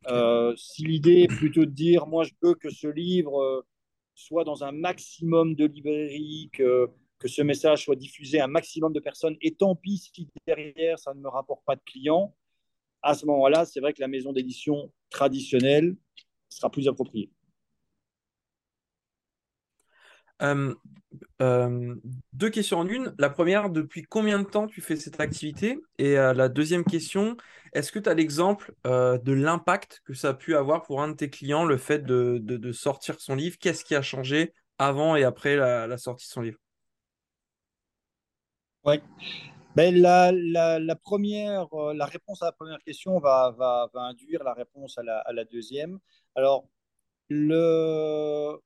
Euh, si l'idée est plutôt de dire, moi, je veux que ce livre euh, soit dans un maximum de librairies, que, ce message soit diffusé à un maximum de personnes, et tant pis si derrière, ça ne me rapporte pas de clients, à ce moment-là, c'est vrai que la maison d'édition traditionnelle sera plus appropriée. Euh, euh, deux questions en une. La première, depuis combien de temps tu fais cette activité? Et euh, la deuxième question, est-ce que tu as l'exemple de l'impact que ça a pu avoir pour un de tes clients, le fait de, de, sortir son livre? Qu'est-ce qui a changé avant et après la, sortie de son livre? Oui. Ben, la, la, la, première, la réponse à la première question va, va, va induire la réponse à la, à la deuxième. Alors, le,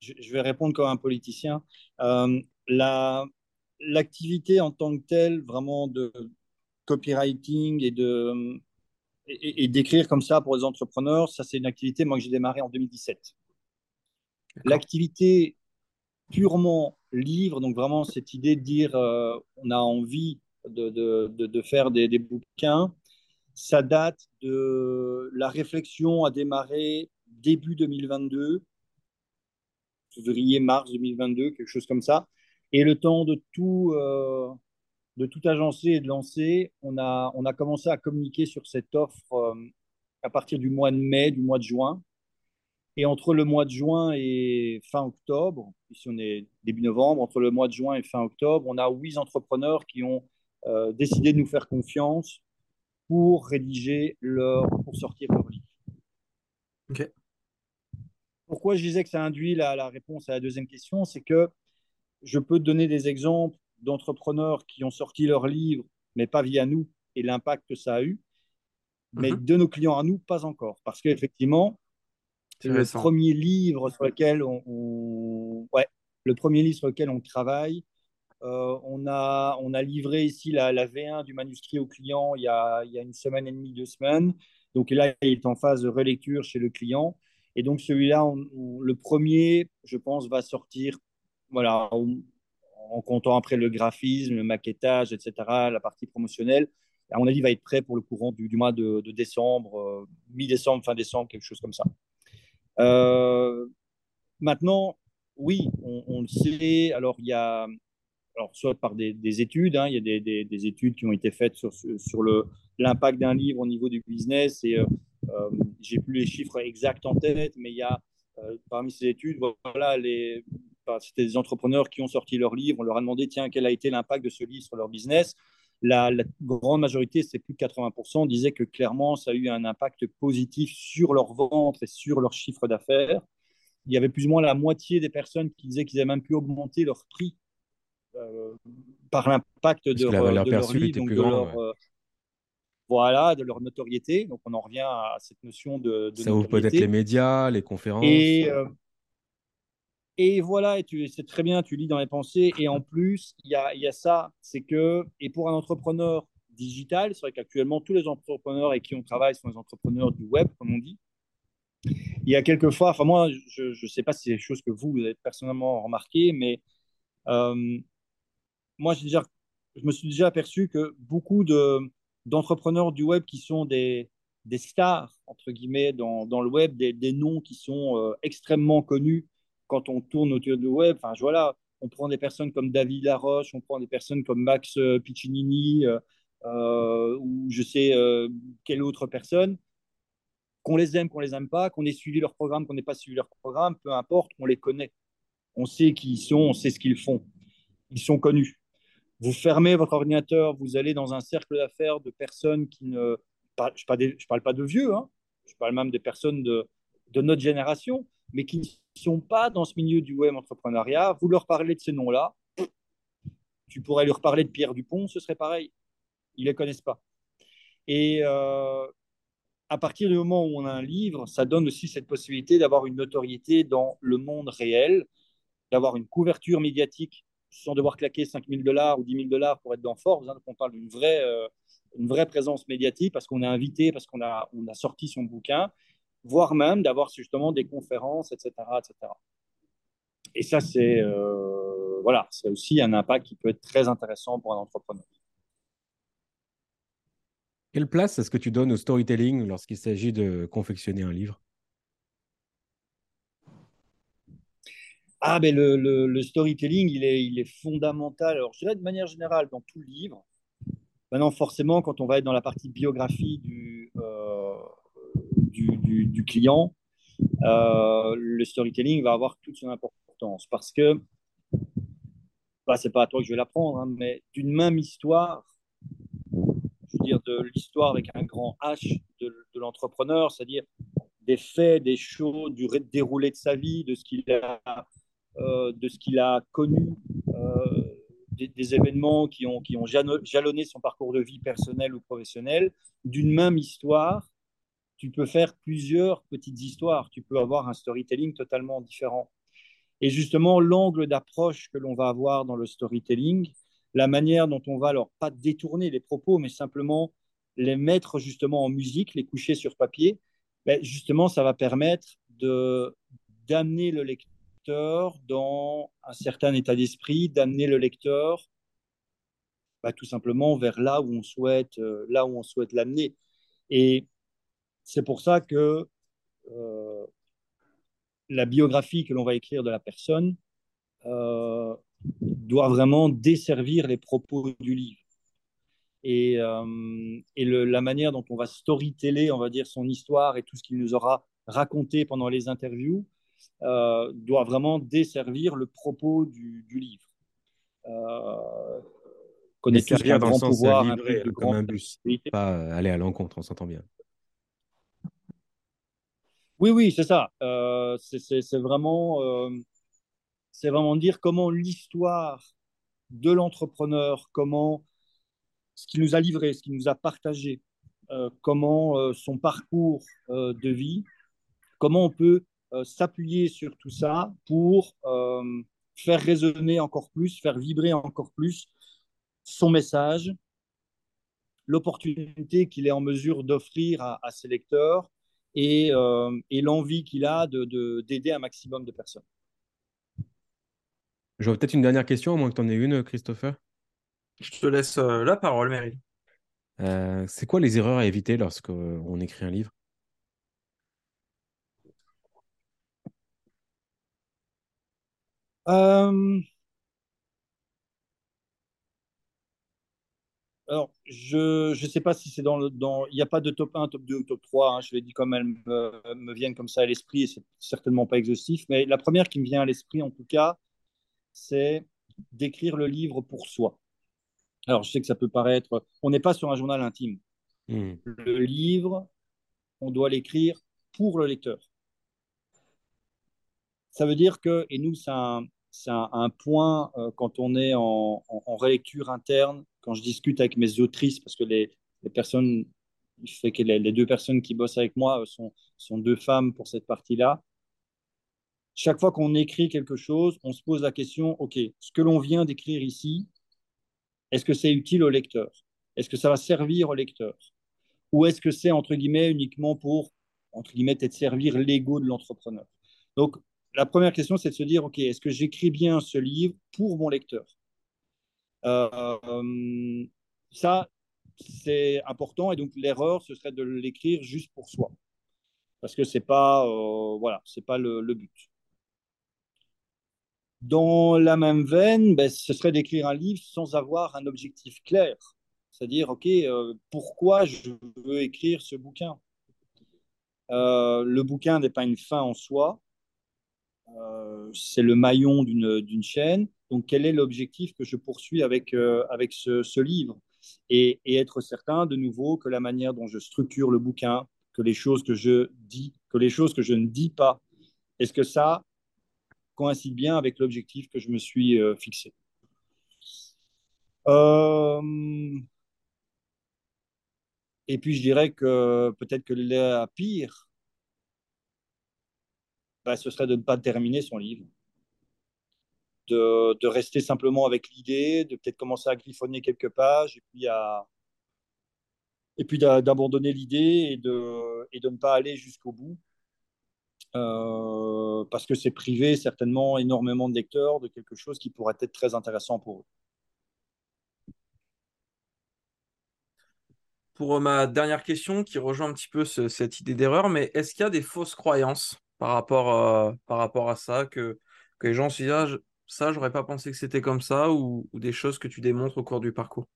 je, vais répondre comme un politicien. Euh, l'activité en tant que telle, vraiment de copywriting et de et, d'écrire comme ça pour les entrepreneurs, ça c'est une activité moi que j'ai démarré en 2017. L'activité purement livre, donc vraiment cette idée de dire euh, on a envie de, de, de, faire des, des, bouquins, ça date de la réflexion a démarré début 2022 février-mars 2022, quelque chose comme ça. Et le temps de tout, euh, de tout agencer et de lancer, on a, on a commencé à communiquer sur cette offre euh, à partir du mois de mai, du mois de juin. Et entre le mois de juin et fin octobre, ici on est début novembre, entre le mois de juin et fin octobre, on a huit entrepreneurs qui ont euh, décidé de nous faire confiance pour rédiger leur, pour sortir leur livre. Ok. Pourquoi je disais que ça induit la, réponse à la deuxième question C'est que je peux te donner des exemples d'entrepreneurs qui ont sorti leur livre, mais pas via nous, et l'impact que ça a eu. Mais mhm. de nos clients à nous, pas encore. Parce qu'effectivement, le premier livre sur lequel on, ouais, le premier livre sur lequel on travaille, euh, on, a, on a livré ici la, la, V1 du manuscrit au client il y, a, il y a une semaine et demie, deux semaines. Donc là, il est en phase de relecture chez le client. Et donc celui-là, le premier, je pense, va sortir, voilà, en, comptant après le graphisme, le maquettage, etc., la partie promotionnelle. À mon avis, va être prêt pour le courant du, mois de, décembre, euh, mi-décembre, fin décembre, quelque chose comme ça. Euh, maintenant, oui, on, le sait. Alors, il y a, alors, soit par des, études, hein, il y a des, des, études qui ont été faites sur, sur l'impact d'un livre au niveau du business et euh, j'ai plus les chiffres exacts en tête, mais il y a euh, parmi ces études, voilà, les, c'était des entrepreneurs qui ont sorti leur livre. On leur a demandé, tiens, quel a été l'impact de ce livre sur leur business? La, grande majorité, c'est plus de 80%, disaient que clairement, ça a eu un impact positif sur leur vente et sur leur chiffre d'affaires. Il y avait plus ou moins la moitié des personnes qui disaient qu'ils avaient même pu augmenter leur prix euh, par l'impact de, de, leur livre, donc de leur, voilà, de leur notoriété. Donc, on en revient à cette notion de, Ça ouvre peut-être les médias, les conférences. Et, euh, et voilà, et c'est très bien, tu lis dans les pensées. Et en plus, il y a, y a, ça, c'est que, et pour un entrepreneur digital, c'est vrai qu'actuellement, tous les entrepreneurs avec qui on travaille sont des entrepreneurs du web, comme on dit. Il y a quelquefois, enfin moi, je ne sais pas si c'est des choses que vous, vous avez personnellement remarqué, mais euh, moi, déjà, je me suis déjà aperçu que beaucoup de, d'entrepreneurs du web qui sont des, des stars, entre guillemets, dans, dans le web, des, des, noms qui sont euh, extrêmement connus quand on tourne autour du web. Enfin, voilà, on prend des personnes comme David Laroche, on prend des personnes comme Max euh, Piccinini, euh, ou je sais quelle autre personne. Qu'on les aime, qu'on les aime pas, qu'on ait suivi leur programme, qu'on n'ait pas suivi leur programme, peu importe, on les connaît. On sait qui ils sont, on sait ce qu'ils font. Ils sont connus. Vous fermez votre ordinateur, vous allez dans un cercle d'affaires de personnes qui ne je ne parle pas de vieux, hein. je parle même des personnes de, notre génération, mais qui ne sont pas dans ce milieu du web entrepreneuriat. Vous leur parlez de ces noms-là, tu pourrais leur parler de Pierre Dupont, ce serait pareil. Ils ne les connaissent pas. Et euh, à partir du moment où on a un livre, ça donne aussi cette possibilité d'avoir une notoriété dans le monde réel, d'avoir une couverture médiatique sans devoir claquer 5 000 dollars ou 10 000 dollars pour être dans Forbes. Hein, on parle d'une vraie, euh, une vraie présence médiatique parce qu'on est invité, parce qu'on a, on a sorti son bouquin, voire même d'avoir justement des conférences, etc. etc. Et ça, c'est euh, voilà, c'est aussi un impact qui peut être très intéressant pour un entrepreneur. Quelle place est-ce que tu donnes au storytelling lorsqu'il s'agit de confectionner un livre? Ah, ben le, le, le, storytelling, il est, il est fondamental. Alors, je dirais de manière générale, dans tout livre, Maintenant, forcément, quand on va être dans la partie biographie du, euh, du, du, client, euh, le storytelling va avoir toute son importance parce que, bah, c'est pas à toi que je vais l'apprendre, hein, mais d'une même histoire, je veux dire de l'histoire avec un grand H de, de l'entrepreneur, c'est-à-dire des faits, des choses, du déroulé de sa vie, de ce qu'il a, de ce qu'il a connu, euh, des, événements qui ont, qui ont jalonné son parcours de vie personnel ou professionnel, d'une même histoire, tu peux faire plusieurs petites histoires. Tu peux avoir un storytelling totalement différent. Et justement, l'angle d'approche que l'on va avoir dans le storytelling, la manière dont on va alors pas détourner les propos, mais simplement les mettre justement en musique, les coucher sur papier, ben justement, ça va permettre de d'amener le lecteur dans un certain état d'esprit, d'amener le lecteur bah, tout simplement vers là où on souhaite, euh, là où on souhaite l'amener. Et c'est pour ça que euh, la biographie que l'on va écrire de la personne euh, doit vraiment desservir les propos du livre. Et, la manière dont on va storyteller, on va dire, son histoire et tout ce qu'il nous aura raconté pendant les interviews, euh, doit vraiment desservir le propos du, du livre. Euh, connaît tous qu'un grand pouvoir, un de comme un bus, pas aller à l'encontre, on s'entend bien. Oui, oui, c'est ça. Euh, c'est vraiment, euh, c'est vraiment dire comment l'histoire de l'entrepreneur, comment ce qu'il nous a livré, ce qu'il nous a partagé, euh, comment son parcours de vie, comment on peut s'appuyer sur tout ça pour euh, faire résonner encore plus, faire vibrer encore plus son message, l'opportunité qu'il est en mesure d'offrir à, ses lecteurs et, euh, et l'envie qu'il a d'aider de, d'aider un maximum de personnes. J'aurais peut-être une dernière question, à moins que tu en aies une, Christopher. Je te laisse la parole, Mary. Euh, c'est quoi les erreurs à éviter lorsqu'on écrit un livre? Euh, alors, je ne sais pas si c'est dans le. Dans... Il n'y a pas de top 1, top 2 ou top 3. Hein. Je l'ai dit comme elles me, me, viennent comme ça à l'esprit et c'est certainement pas exhaustif. Mais la première qui me vient à l'esprit, en tout cas, c'est d'écrire le livre pour soi. Alors, je sais que ça peut paraître. On n'est pas sur un journal intime. Mmh. Le livre, on doit l'écrire pour le lecteur. Ça veut dire que, et nous, c'est un, c'est un, point euh, quand on est en, en, relecture interne, quand je discute avec mes autrices, parce que les, les deux personnes qui bossent avec moi sont, sont deux femmes pour cette partie-là. Chaque fois qu'on écrit quelque chose, on se pose la question, OK, ce que l'on vient d'écrire ici, est-ce que c'est utile au lecteur? Est-ce que ça va servir au lecteur? Ou est-ce que c'est, entre guillemets, uniquement pour, entre guillemets, peut-être servir l'ego de l'entrepreneur? Donc, la première question, c'est de se dire, OK, est-ce que j'écris bien ce livre pour mon lecteur? Euh, Ça, c'est important et donc l'erreur, ce serait de l'écrire juste pour soi. Parce que ce n'est pas, euh, voilà, pas le, but. Dans la même veine, ben, ce serait d'écrire un livre sans avoir un objectif clair. C'est-à-dire, OK, euh, pourquoi je veux écrire ce bouquin? Le bouquin n'est pas une fin en soi, c'est le maillon d'une chaîne. Donc, quel est l'objectif que je poursuis avec, euh, avec ce, livre? Et, être certain, de nouveau, que la manière dont je structure le bouquin, que les choses que je dis, que les choses que je ne dis pas, est-ce que ça coïncide bien avec l'objectif que je me suis euh, fixé? Euh, Et puis, je dirais que peut-être que la pire, bah, ce serait de ne pas terminer son livre. De, rester simplement avec l'idée, de peut-être commencer à griffonner quelques pages et puis puis d'abandonner l'idée et de, et de ne pas aller jusqu'au bout. Euh, parce que c'est privé certainement énormément de lecteurs de quelque chose qui pourrait être très intéressant pour eux. Pour ma dernière question, qui rejoint un petit peu ce, cette idée d'erreur, mais est-ce qu'il y a des fausses croyances? Par rapport, à, par rapport à ça, que, que les gens se disent ah, je, ça, j'aurais pas pensé que c'était comme ça, ou, ou, des choses que tu démontres au cours du parcours?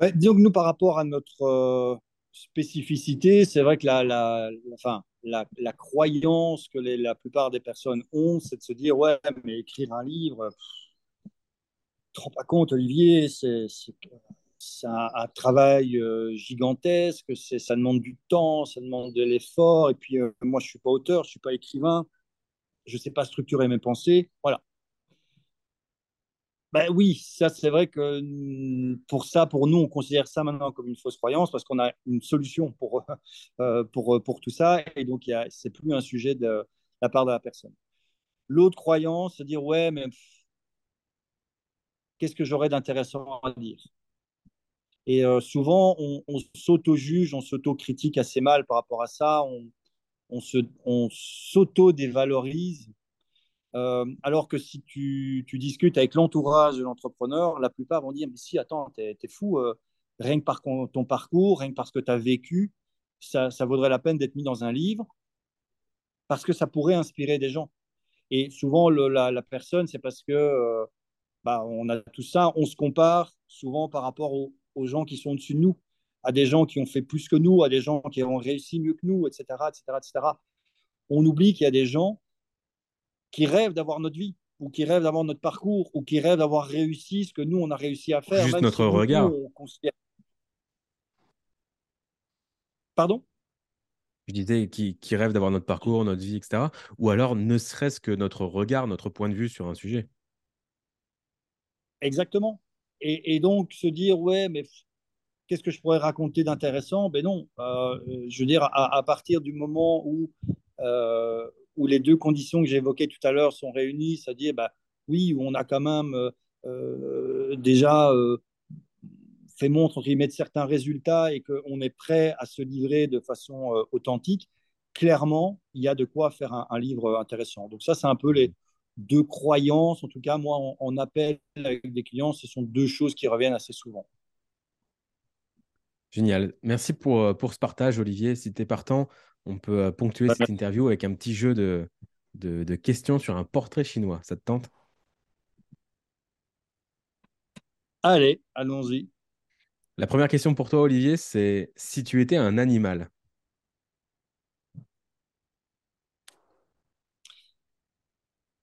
Ouais, Disons que nous, par rapport à notre euh, spécificité, c'est vrai que la, la, la, la, croyance que la plupart des personnes ont, c'est de se dire ouais, mais écrire un livre, te rends pas compte, Olivier, c'est c'est un, un, travail euh, gigantesque, ça demande du temps, ça demande de l'effort. Et puis, euh, moi, je ne suis pas auteur, je ne suis pas écrivain, je ne sais pas structurer mes pensées. Voilà. Ben oui, ça, c'est vrai que pour ça, pour nous, on considère ça maintenant comme une fausse croyance parce qu'on a une solution pour, euh, pour, pour tout ça. Et donc, ce n'est plus un sujet de la part de la personne. L'autre croyance, c'est dire, ouais, mais qu'est-ce que j'aurais d'intéressant à dire? Et euh, souvent, on, s'auto-juge, on s'auto-critique assez mal par rapport à ça. On, on, se, on s'auto-dévalorise. Euh, alors que si tu, tu discutes avec l'entourage de l'entrepreneur, la plupart vont dire Mais si, attends, t'es, es fou, euh, rien que par ton parcours, rien que parce que tu as vécu, ça, ça vaudrait la peine d'être mis dans un livre parce que ça pourrait inspirer des gens. Et souvent, la, la, personne, c'est parce que bah, on a tout ça, on se compare souvent par rapport au, aux gens qui sont au-dessus de nous, à des gens qui ont fait plus que nous, à des gens qui ont réussi mieux que nous, etc. etc., etc. On oublie qu'il y a des gens qui rêvent d'avoir notre vie, ou qui rêvent d'avoir notre parcours, ou qui rêvent d'avoir réussi ce que nous, on a réussi à faire. Juste notre si regard. Considère... Pardon? Je disais, qui, qui rêvent d'avoir notre parcours, notre vie, etc. Ou alors ne serait-ce que notre regard, notre point de vue sur un sujet. Exactement. Et, donc se dire, ouais, mais qu'est-ce que je pourrais raconter d'intéressant? Ben non. Euh, je veux dire, à, partir du moment où, euh, où les deux conditions que j'évoquais tout à l'heure sont réunies, c'est-à-dire, bah, oui, où on a quand même euh, déjà fait montre, entre guillemets, de certains résultats et qu'on est prêt à se livrer de façon authentique, clairement, il y a de quoi faire un livre intéressant. Donc ça, c'est un peu les deux croyances. En tout cas, moi, en, en appel avec des clients, ce sont deux choses qui reviennent assez souvent. Génial. Merci pour, pour ce partage, Olivier. Si tu es partant, on peut ponctuer bah, cette interview avec un petit jeu de, de, de, questions sur un portrait chinois. Ça te tente? Allez, allons-y. La première question pour toi, Olivier, c'est si tu étais un animal,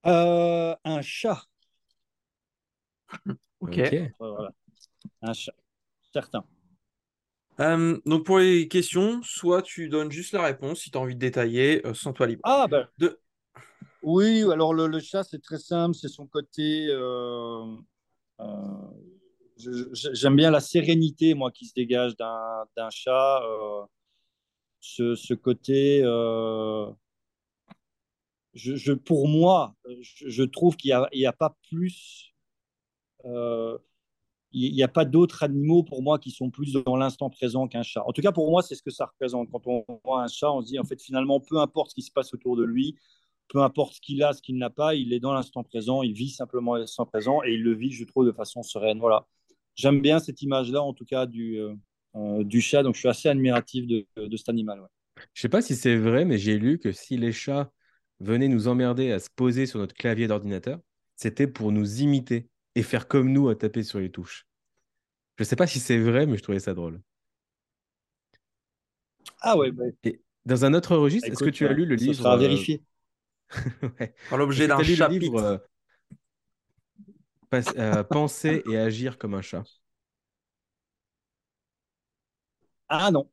Euh, un chat. ok. okay. Voilà. Un chat. Certain. Euh, donc pour les questions, soit tu donnes juste la réponse si tu as envie de détailler, euh, sans toi libre. Ah ben. De... Oui, alors le, le chat, c'est très simple, c'est son côté. Euh, J'aime bien la sérénité, moi, qui se dégage d'un chat. Ce, ce, côté pour moi, je, trouve qu'il n'y a, pas plus, euh, il n'y a pas d'autres animaux pour moi qui sont plus dans l'instant présent qu'un chat. En tout cas, pour moi, c'est ce que ça représente. Quand on voit un chat, on se dit, en fait, finalement, peu importe ce qui se passe autour de lui, peu importe ce qu'il a, ce qu'il n'a pas, il est dans l'instant présent, il vit simplement l'instant présent et il le vit, je trouve, de façon sereine. Voilà. J'aime bien cette image-là, en tout cas, du, euh, du chat, donc je suis assez admiratif de, cet animal. Je sais pas si c'est vrai, mais j'ai lu que si les chats venaient nous emmerder à se poser sur notre clavier d'ordinateur, c'était pour nous imiter et faire comme nous à taper sur les touches. Je sais pas si c'est vrai, mais je trouvais ça drôle. Ah ouais. Bah... Et dans un autre registre, est-ce que tu as lu le livre Ça sera vérifié. ouais. Par l'objet d'un chapitre. Livre, euh, euh, Penser et agir comme un chat? Ah non.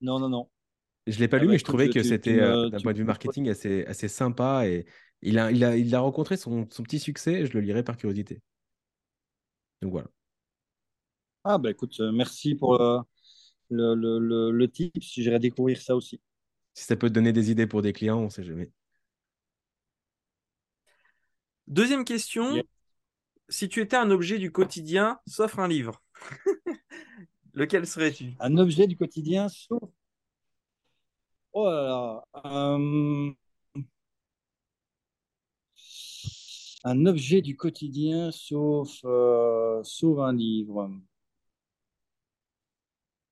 Non, non, non. Je ne l'ai pas lu, mais je trouvais que c'était, euh, d'un point de vue marketing, assez, assez sympa. Et il a, il a, il a rencontré son, son petit succès. Je le lirai par curiosité. Donc voilà. Ah, bah écoute, merci pour le, le, le, le tip. J'irai découvrir ça aussi. Si ça peut te donner des idées pour des clients, on ne sait jamais. Deuxième question. Si tu étais un objet du quotidien, sauf un livre, lequel serais-tu? Un objet du quotidien, sauf. Oh là là. Euh, un objet du quotidien, sauf, euh, sauf un livre.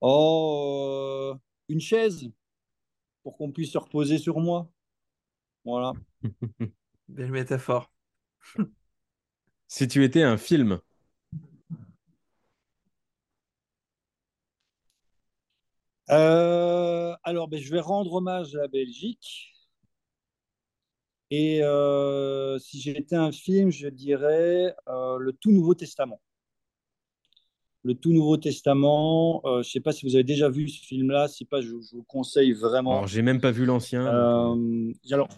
Oh, euh, une chaise pour qu'on puisse se reposer sur moi. Voilà. Belle métaphore. si tu étais un film. Euh, alors, ben, je vais rendre hommage à la Belgique. Et euh, si j'étais un film, je dirais le tout Nouveau Testament le tout Nouveau Testament. Euh, je ne sais pas si vous avez déjà vu ce film-là. Si pas, je, vous conseille vraiment. Alors, j'ai même pas vu l'ancien. Euh, alors,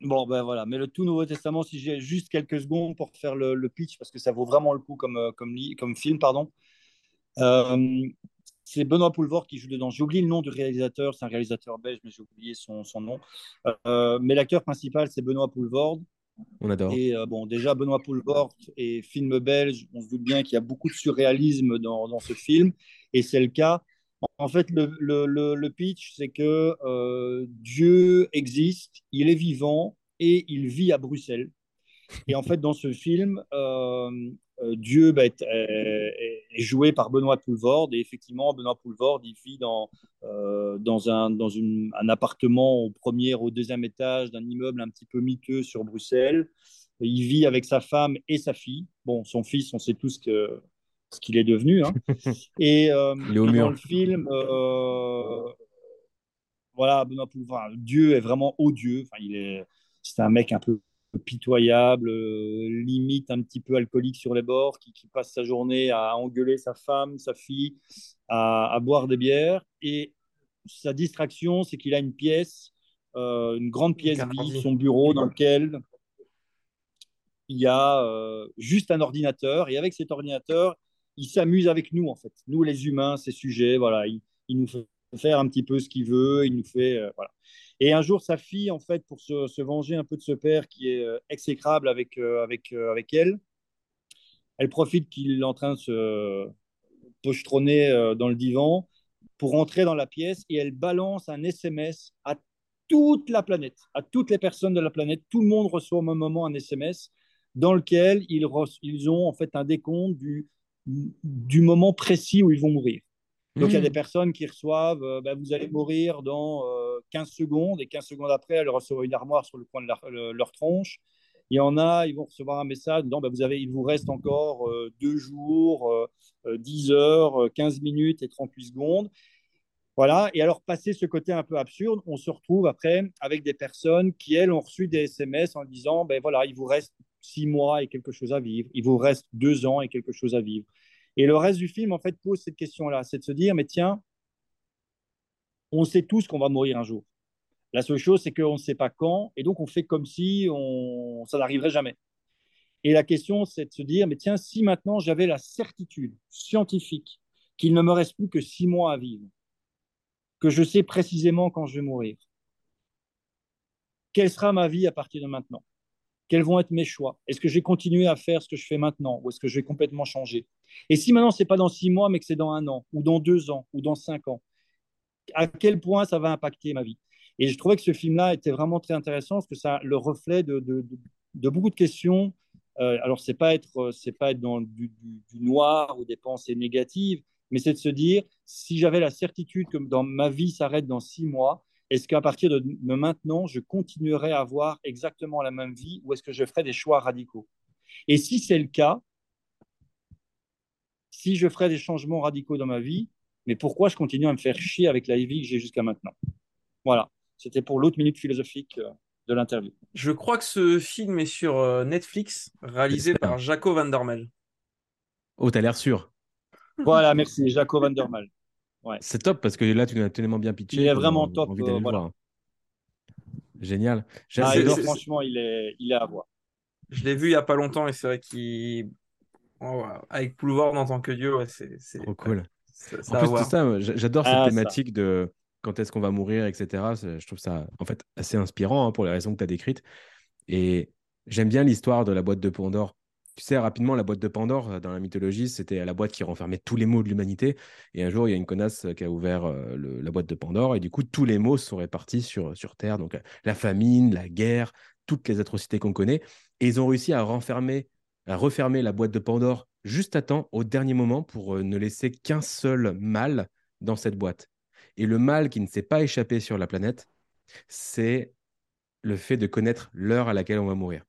bon, ben voilà. Mais le tout Nouveau Testament, si j'ai juste quelques secondes pour faire le, pitch, parce que ça vaut vraiment le coup comme, euh, comme, comme film, pardon. C'est Benoît Poulvord qui joue dedans. J'ai oublié le nom du réalisateur. C'est un réalisateur belge, mais j'ai oublié son, son nom. mais l'acteur principal, c'est Benoît Poulvord. On adore. Et euh, bon, déjà, Benoît Poulvord et film belge, on se doute bien qu'il y a beaucoup de surréalisme dans, dans ce film, et c'est le cas. En fait, le, le, le pitch, c'est que euh, Dieu existe, il est vivant et il vit à Bruxelles. Et en fait, dans ce film, euh, euh, Dieu bah, est, joué par Benoît Poulvord. Et effectivement, Benoît Poulvord, il vit dans, euh, dans, un, dans un appartement au premier, au deuxième étage d'un immeuble un petit peu miteux sur Bruxelles. Il vit avec sa femme et sa fille. Bon, son fils, on sait tous que, ce qu'il est devenu. Hein. Et euh, dans le film, voilà, Benoît Poulvord, Dieu est vraiment odieux. Enfin, il est, c'est un mec un peu pitoyable, euh, limite un petit peu alcoolique sur les bords, qui, passe sa journée à engueuler sa femme, sa fille, à, boire des bières. Et sa distraction, c'est qu'il a une pièce, euh, une grande pièce vide, son bureau, dans lequel il y a euh, juste un ordinateur. Et avec cet ordinateur, il s'amuse avec nous, en fait. Nous, les humains, ces sujets, voilà. Il, il nous fait faire un petit peu ce qu'il veut. Il nous fait. voilà. Et un jour, sa fille, en fait, pour se, venger un peu de ce père qui est euh, exécrable avec, euh, avec, euh, avec elle, elle profite qu'il est en train de se pochetronner dans le divan pour entrer dans la pièce et elle balance un SMS à toute la planète, à toutes les personnes de la planète. Tout le monde reçoit au même moment un SMS dans lequel ils, ils ont en fait un décompte du, du moment précis où ils vont mourir. Donc, il y a des mmh. personnes qui reçoivent, euh, bah, vous allez mourir dans 15 euh, secondes, et 15 secondes après, elles reçoivent une armoire sur le coin de leur, tronche. Il y en a, ils vont recevoir un message disant, bah, vous avez, il vous reste encore 2 euh, jours, 10 heures, 15 minutes et 38 secondes. Voilà. Et alors, passé ce côté un peu absurde, on se retrouve après avec des personnes qui, elles, ont reçu des SMS en disant, ben voilà, il vous reste 6 mois et quelque chose à vivre, il vous reste 2 ans et quelque chose à vivre. Et le reste du film, en fait, pose cette question-là. C'est de se dire, mais tiens, on sait tous qu'on va mourir un jour. La seule chose, c'est qu'on ne sait pas quand, et donc on fait comme si ça n'arriverait jamais. Et la question, c'est de se dire, mais tiens, si maintenant j'avais la certitude scientifique qu'il ne me reste plus que six mois à vivre, que je sais précisément quand je vais mourir, quelle sera ma vie à partir de maintenant? Quels vont être mes choix? Est-ce que je vais continuer à faire ce que je fais maintenant ou est-ce que je vais complètement changer? Et si maintenant, ce n'est pas dans six mois, mais que c'est dans un an ou dans deux ans ou dans cinq ans, à quel point ça va impacter ma vie? Et je trouvais que ce film-là était vraiment très intéressant parce que ça le reflet de, beaucoup de questions. Euh, alors, c'est pas être, c'est pas être dans du, du, du, noir ou des pensées négatives, mais c'est de se dire si j'avais la certitude que dans ma vie s'arrête dans six mois, est-ce qu'à partir de maintenant, je continuerai à avoir exactement la même vie ou est-ce que je ferai des choix radicaux? Et si c'est le cas, si je ferai des changements radicaux dans ma vie, mais pourquoi je continue à me faire chier avec la vie que j'ai jusqu'à maintenant? Voilà, c'était pour l'autre minute philosophique euh, de l'interview. Je crois que ce film est sur euh, Netflix, réalisé par Jaco Van Der Mel. Oh, t'as l'air sûr. Voilà, merci, Jaco Van Der Mel. Ouais. C'est top parce que là, tu l'as tellement bien pitché. Il est vraiment top. Euh, voilà. Génial. Ah, franchement, il est, il est à voir. Je l'ai vu il n'y a pas longtemps et c'est vrai qu'il. Oh, avec Pouvoir en tant que Dieu, ouais, c'est. Trop cool. en plus, tout ça, j'adore cette ah, thématique de quand est-ce qu'on va mourir, etc. Je trouve ça en fait assez inspirant hein, pour les raisons que tu as décrites. Et j'aime bien l'histoire de la boîte de Pandore. Tu sais, rapidement, la boîte de Pandore, euh, dans la mythologie, c'était la boîte qui renfermait tous les maux de l'humanité. Et un jour, il y a une connasse qui a ouvert euh, la boîte de Pandore. Et du coup, tous les maux sont répartis sur, Terre. Donc, la famine, la guerre, toutes les atrocités qu'on connaît. Et ils ont réussi à à refermer la boîte de Pandore juste à temps, au dernier moment, pour euh, ne laisser qu'un seul mal dans cette boîte. Et le mal qui ne s'est pas échappé sur la planète, c'est le fait de connaître l'heure à laquelle on va mourir.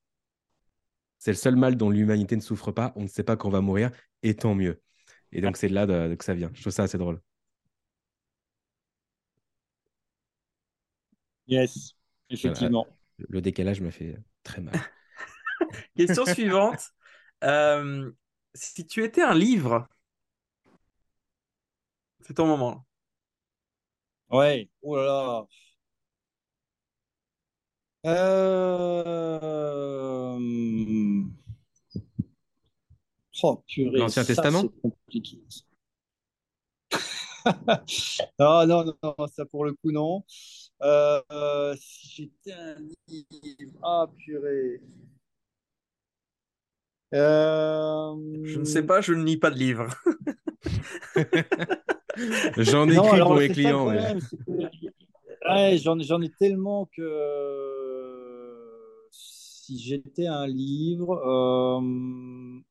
C'est le seul mal dont l'humanité ne souffre pas. On ne sait pas quand on va mourir, et tant mieux. Et donc, c'est là que ça vient. Je trouve ça assez drôle. Yes, effectivement. Le décalage me fait très mal. Question suivante. Euh, si tu étais un livre, c'est ton moment. Ouais, oh là là. Euh... Oh, purée, L'Ancien Testament compliqué. non, non, non, ça pour le coup, non. Euh, si j'étais un livre. Ah, purée. Euh... Je ne sais pas, je ne lis pas de livres. J'en écris pour les clients. Ouais, j'en, j'en ai tellement que si j'étais un livre, euh...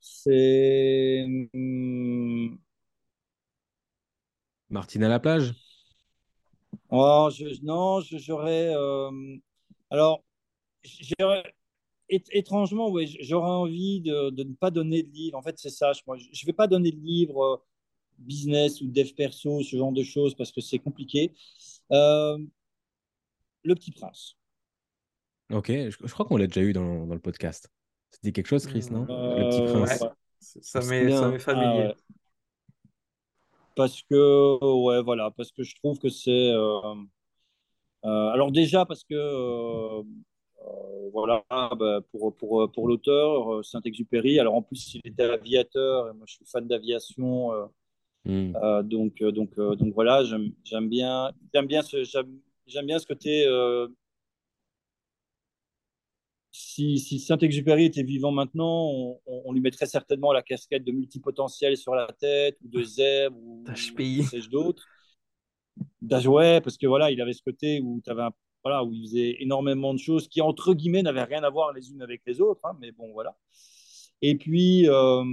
c'est. Hmm. Martine à la plage? Oh, je, Non, j'aurais. Euh... Alors, j'aurais étrangement, oui, j'aurais envie de, de, ne pas donner de livre. En fait, c'est ça. Je ne vais pas donner de livre euh, business ou dev perso, ce genre de choses, parce que c'est compliqué. Euh, le Petit Prince. Ok, je, crois qu'on l'a déjà eu dans, dans le podcast. C'était quelque chose, Chris, non? Euh, Le Petit Prince. Ça m'est familier. Ah, parce que, ouais, voilà, parce que je trouve que c'est. Euh, alors, déjà, parce que euh, voilà, bah, pour, pour, pour l'auteur, Saint-Exupéry. Alors en plus, il était aviateur, moi je suis fan d'aviation. Euh, hmm. donc, donc, donc voilà, j'aime bien, j'aime bien ce, j'aime bien ce côté. si, si Saint-Exupéry était vivant maintenant, on, on, lui mettrait certainement la casquette de multipotentiel sur la tête, ou de zèbre, ou, ou sais-je d'autres. Ouais, parce que voilà, il avait ce côté où tu avais un voilà, où il faisait énormément de choses qui, entre guillemets, n'avaient rien à voir les unes avec les autres. Hein, mais bon, voilà. Et puis, euh,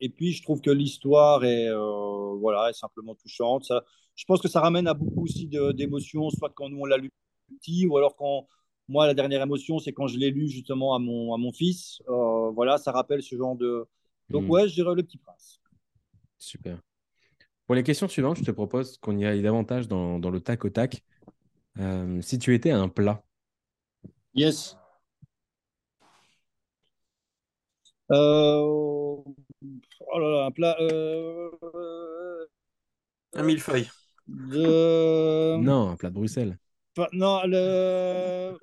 et puis, je trouve que l'histoire est, euh, voilà, est simplement touchante. Ça, je pense que ça ramène à beaucoup aussi d'émotions, soit quand nous on l'a lu petit, ou alors quand moi la dernière émotion, c'est quand je l'ai lu justement à mon, à mon fils. Euh, voilà, ça rappelle ce genre de. Donc hmm. ouais, je dirais le Petit Prince. Super. Pour les questions suivantes, je te propose qu'on y aille davantage dans, dans le tac au tac. Euh, si tu étais un plat. Yes. Euh... Oh là là, un plat. Euh... Un millefeuille. De... Non, un plat de Bruxelles. Non, le...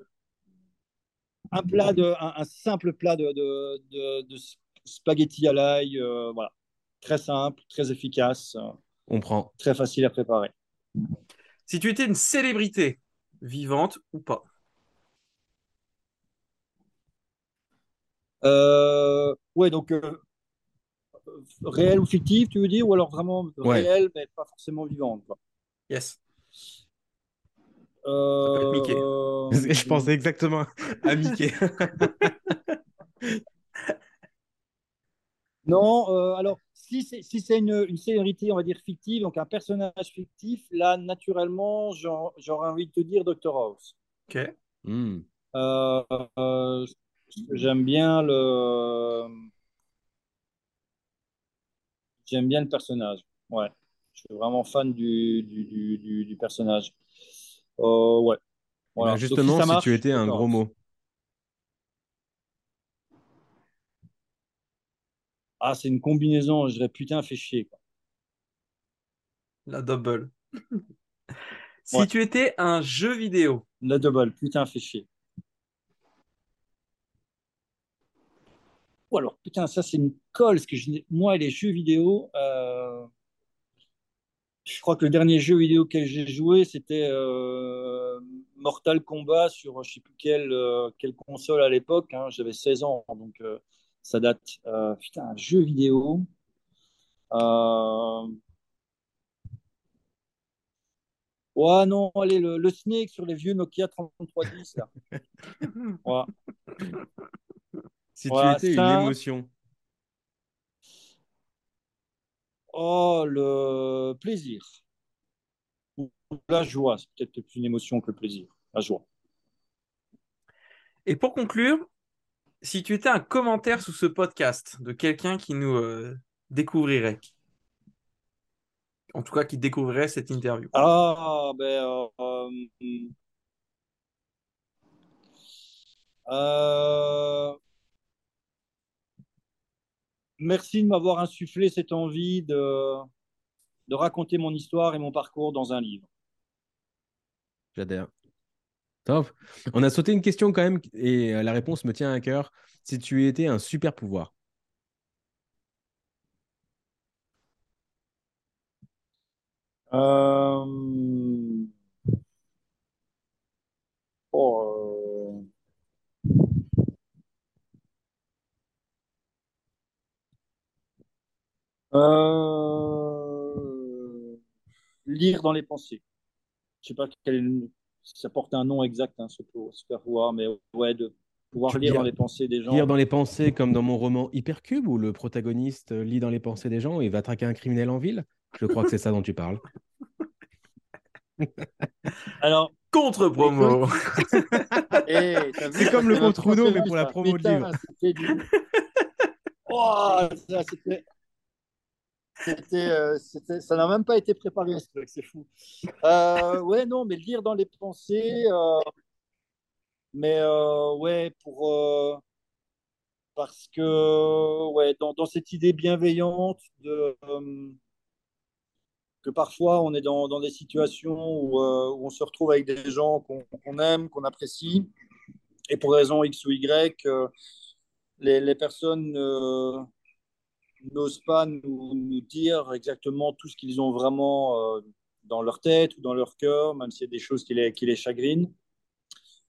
un plat de, un, un simple plat de, de, de, de spaghetti à l'ail, euh, voilà, très simple, très efficace. On prend. Très facile à préparer. Si tu étais une célébrité, vivante ou pas? Euh, Ouais, donc euh, réelle ou fictive, tu veux dire, ou alors vraiment Ouais. réelle, mais pas forcément vivante. quoi. Yes. Euh, Mickey. Je pensais exactement à Mickey. Non, euh, alors si c'est si c'est une, une célébrité, on va dire fictive, donc un personnage fictif, là, naturellement, j'aurais envie de te dire Dr House. Ok. Hmm. Euh, euh, j'aime bien le j'aime bien le personnage. Ouais, je suis vraiment fan du, du, du, du- du personnage. Euh, ouais, Eh voilà. ben, justement, si marche, tu étais un gros mot, Ah, c'est une combinaison, je dirais putain, fait chier. quoi. La double. si Ouais. tu étais un jeu vidéo, La double, putain, fait chier. Alors, putain, ça c'est une colle, parce que je moi, les jeux vidéo, euh, je crois que le dernier jeu vidéo auquel j'ai joué, c'était euh, Mortal Kombat sur je sais plus quelle, euh, quelle console à l'époque. hein. j'avais 16 ans, donc ça date. Putain, un jeu vidéo. Ouais, non, allez, le, le Snake sur les vieux Nokia 3310, là. Ouais. Si Voilà, tu étais ça- une émotion, Oh, le plaisir. Ou La joie, c'est peut-être plus une émotion que le plaisir. La joie. Et pour conclure, si tu étais un commentaire sous ce podcast de quelqu'un qui nous euh, découvrirait, en tout cas qui découvrirait cette interview, Ah, ben. euh, euh, merci de m'avoir insufflé cette envie de, de raconter mon histoire et mon parcours dans un livre. j'adhère. Top. On a sauté une question quand même et euh, la réponse me tient à cœur. Si tu étais un super pouvoir, Euh, euh, Lire dans les pensées. Je sais pas quel, si ça porte un nom exact, hein, ce pour- super pouvoir, mais ouais, de pouvoir lire lire- dans les pensées des gens. lire dans les pensées comme dans mon roman Hypercube où le protagoniste lit dans les pensées des gens et va traquer un criminel en ville? Je crois que c'est ça dont tu parles. Alors, contre-promo. hey, vu, C'est comme le contre Uno, mais pour la promo de livre. du- Oh, ça, euh, ça n'a même pas été préparé, c'est fou. Euh, ouais, non, mais lire dans les pensées, euh, mais euh, ouais, pour euh, parce que ouais, dans, dans cette idée bienveillante de que parfois on est dans, dans des situations où, on se retrouve avec des gens qu'on aime, qu'on apprécie, et pour raison X ou Y, les, les personnes n'osent pas nous, nous dire exactement tout ce qu'ils ont vraiment euh, dans leur tête ou dans leur cœur, même s'il y a des choses qui les, qui les chagrinent,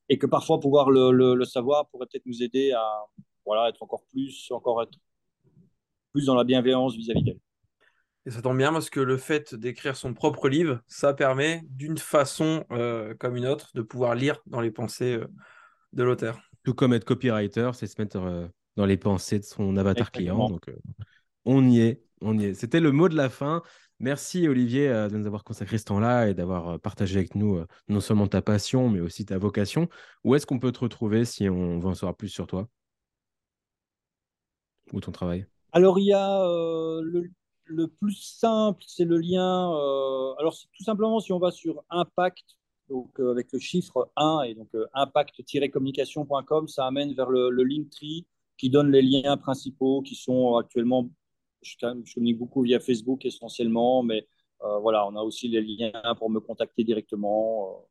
et que parfois pouvoir le, le, le savoir pourrait peut-être nous aider à voilà, être encore plus, encore être plus dans la bienveillance vis-à-vis d'elles. Et ça tombe bien parce que le fait d'écrire son propre livre, ça permet d'une façon euh, comme une autre de pouvoir lire dans les pensées euh, de l'auteur. Tout comme être copywriter, c'est se mettre euh, dans les pensées de son avatar client. Donc, euh, on y est, on y est. C'était le mot de la fin. Merci Olivier euh, de nous avoir consacré ce temps-là et d'avoir euh, partagé avec nous euh, non seulement ta passion, mais aussi ta vocation. Où est-ce qu'on peut te retrouver si on veut en savoir plus sur toi? Ou ton travail? Alors, il y a le, plus simple, c'est le lien. alors, tout simplement, si on va sur Impact, donc avec le chiffre 1 et donc impact-communication.com, ça amène vers le, le Linktree qui donne les liens principaux qui sont actuellement. Je, communique beaucoup via Facebook essentiellement, mais euh, voilà, on a aussi les liens pour me contacter directement,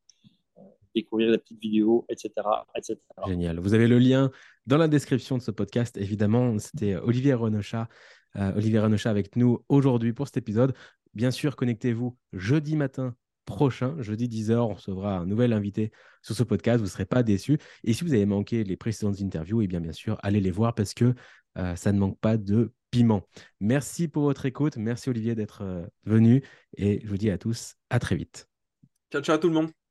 euh, découvrir la petite vidéo, etc., etc. Génial. Vous avez le lien dans la description de ce podcast. Évidemment, c'était Olivier Renochat. Euh, Olivier Renochat avec nous aujourd'hui pour cet épisode. Bien sûr, connectez-vous jeudi matin prochain, jeudi 10h, on recevra un nouvel invité sur ce podcast. Vous ne serez pas déçus. Et si vous avez manqué les précédentes interviews, et bien, bien sûr, allez les voir parce que euh, ça ne manque pas de Merci pour votre écoute. Merci Olivier d'être venu et je vous dis à tous à très vite. Ciao, ciao tout le monde.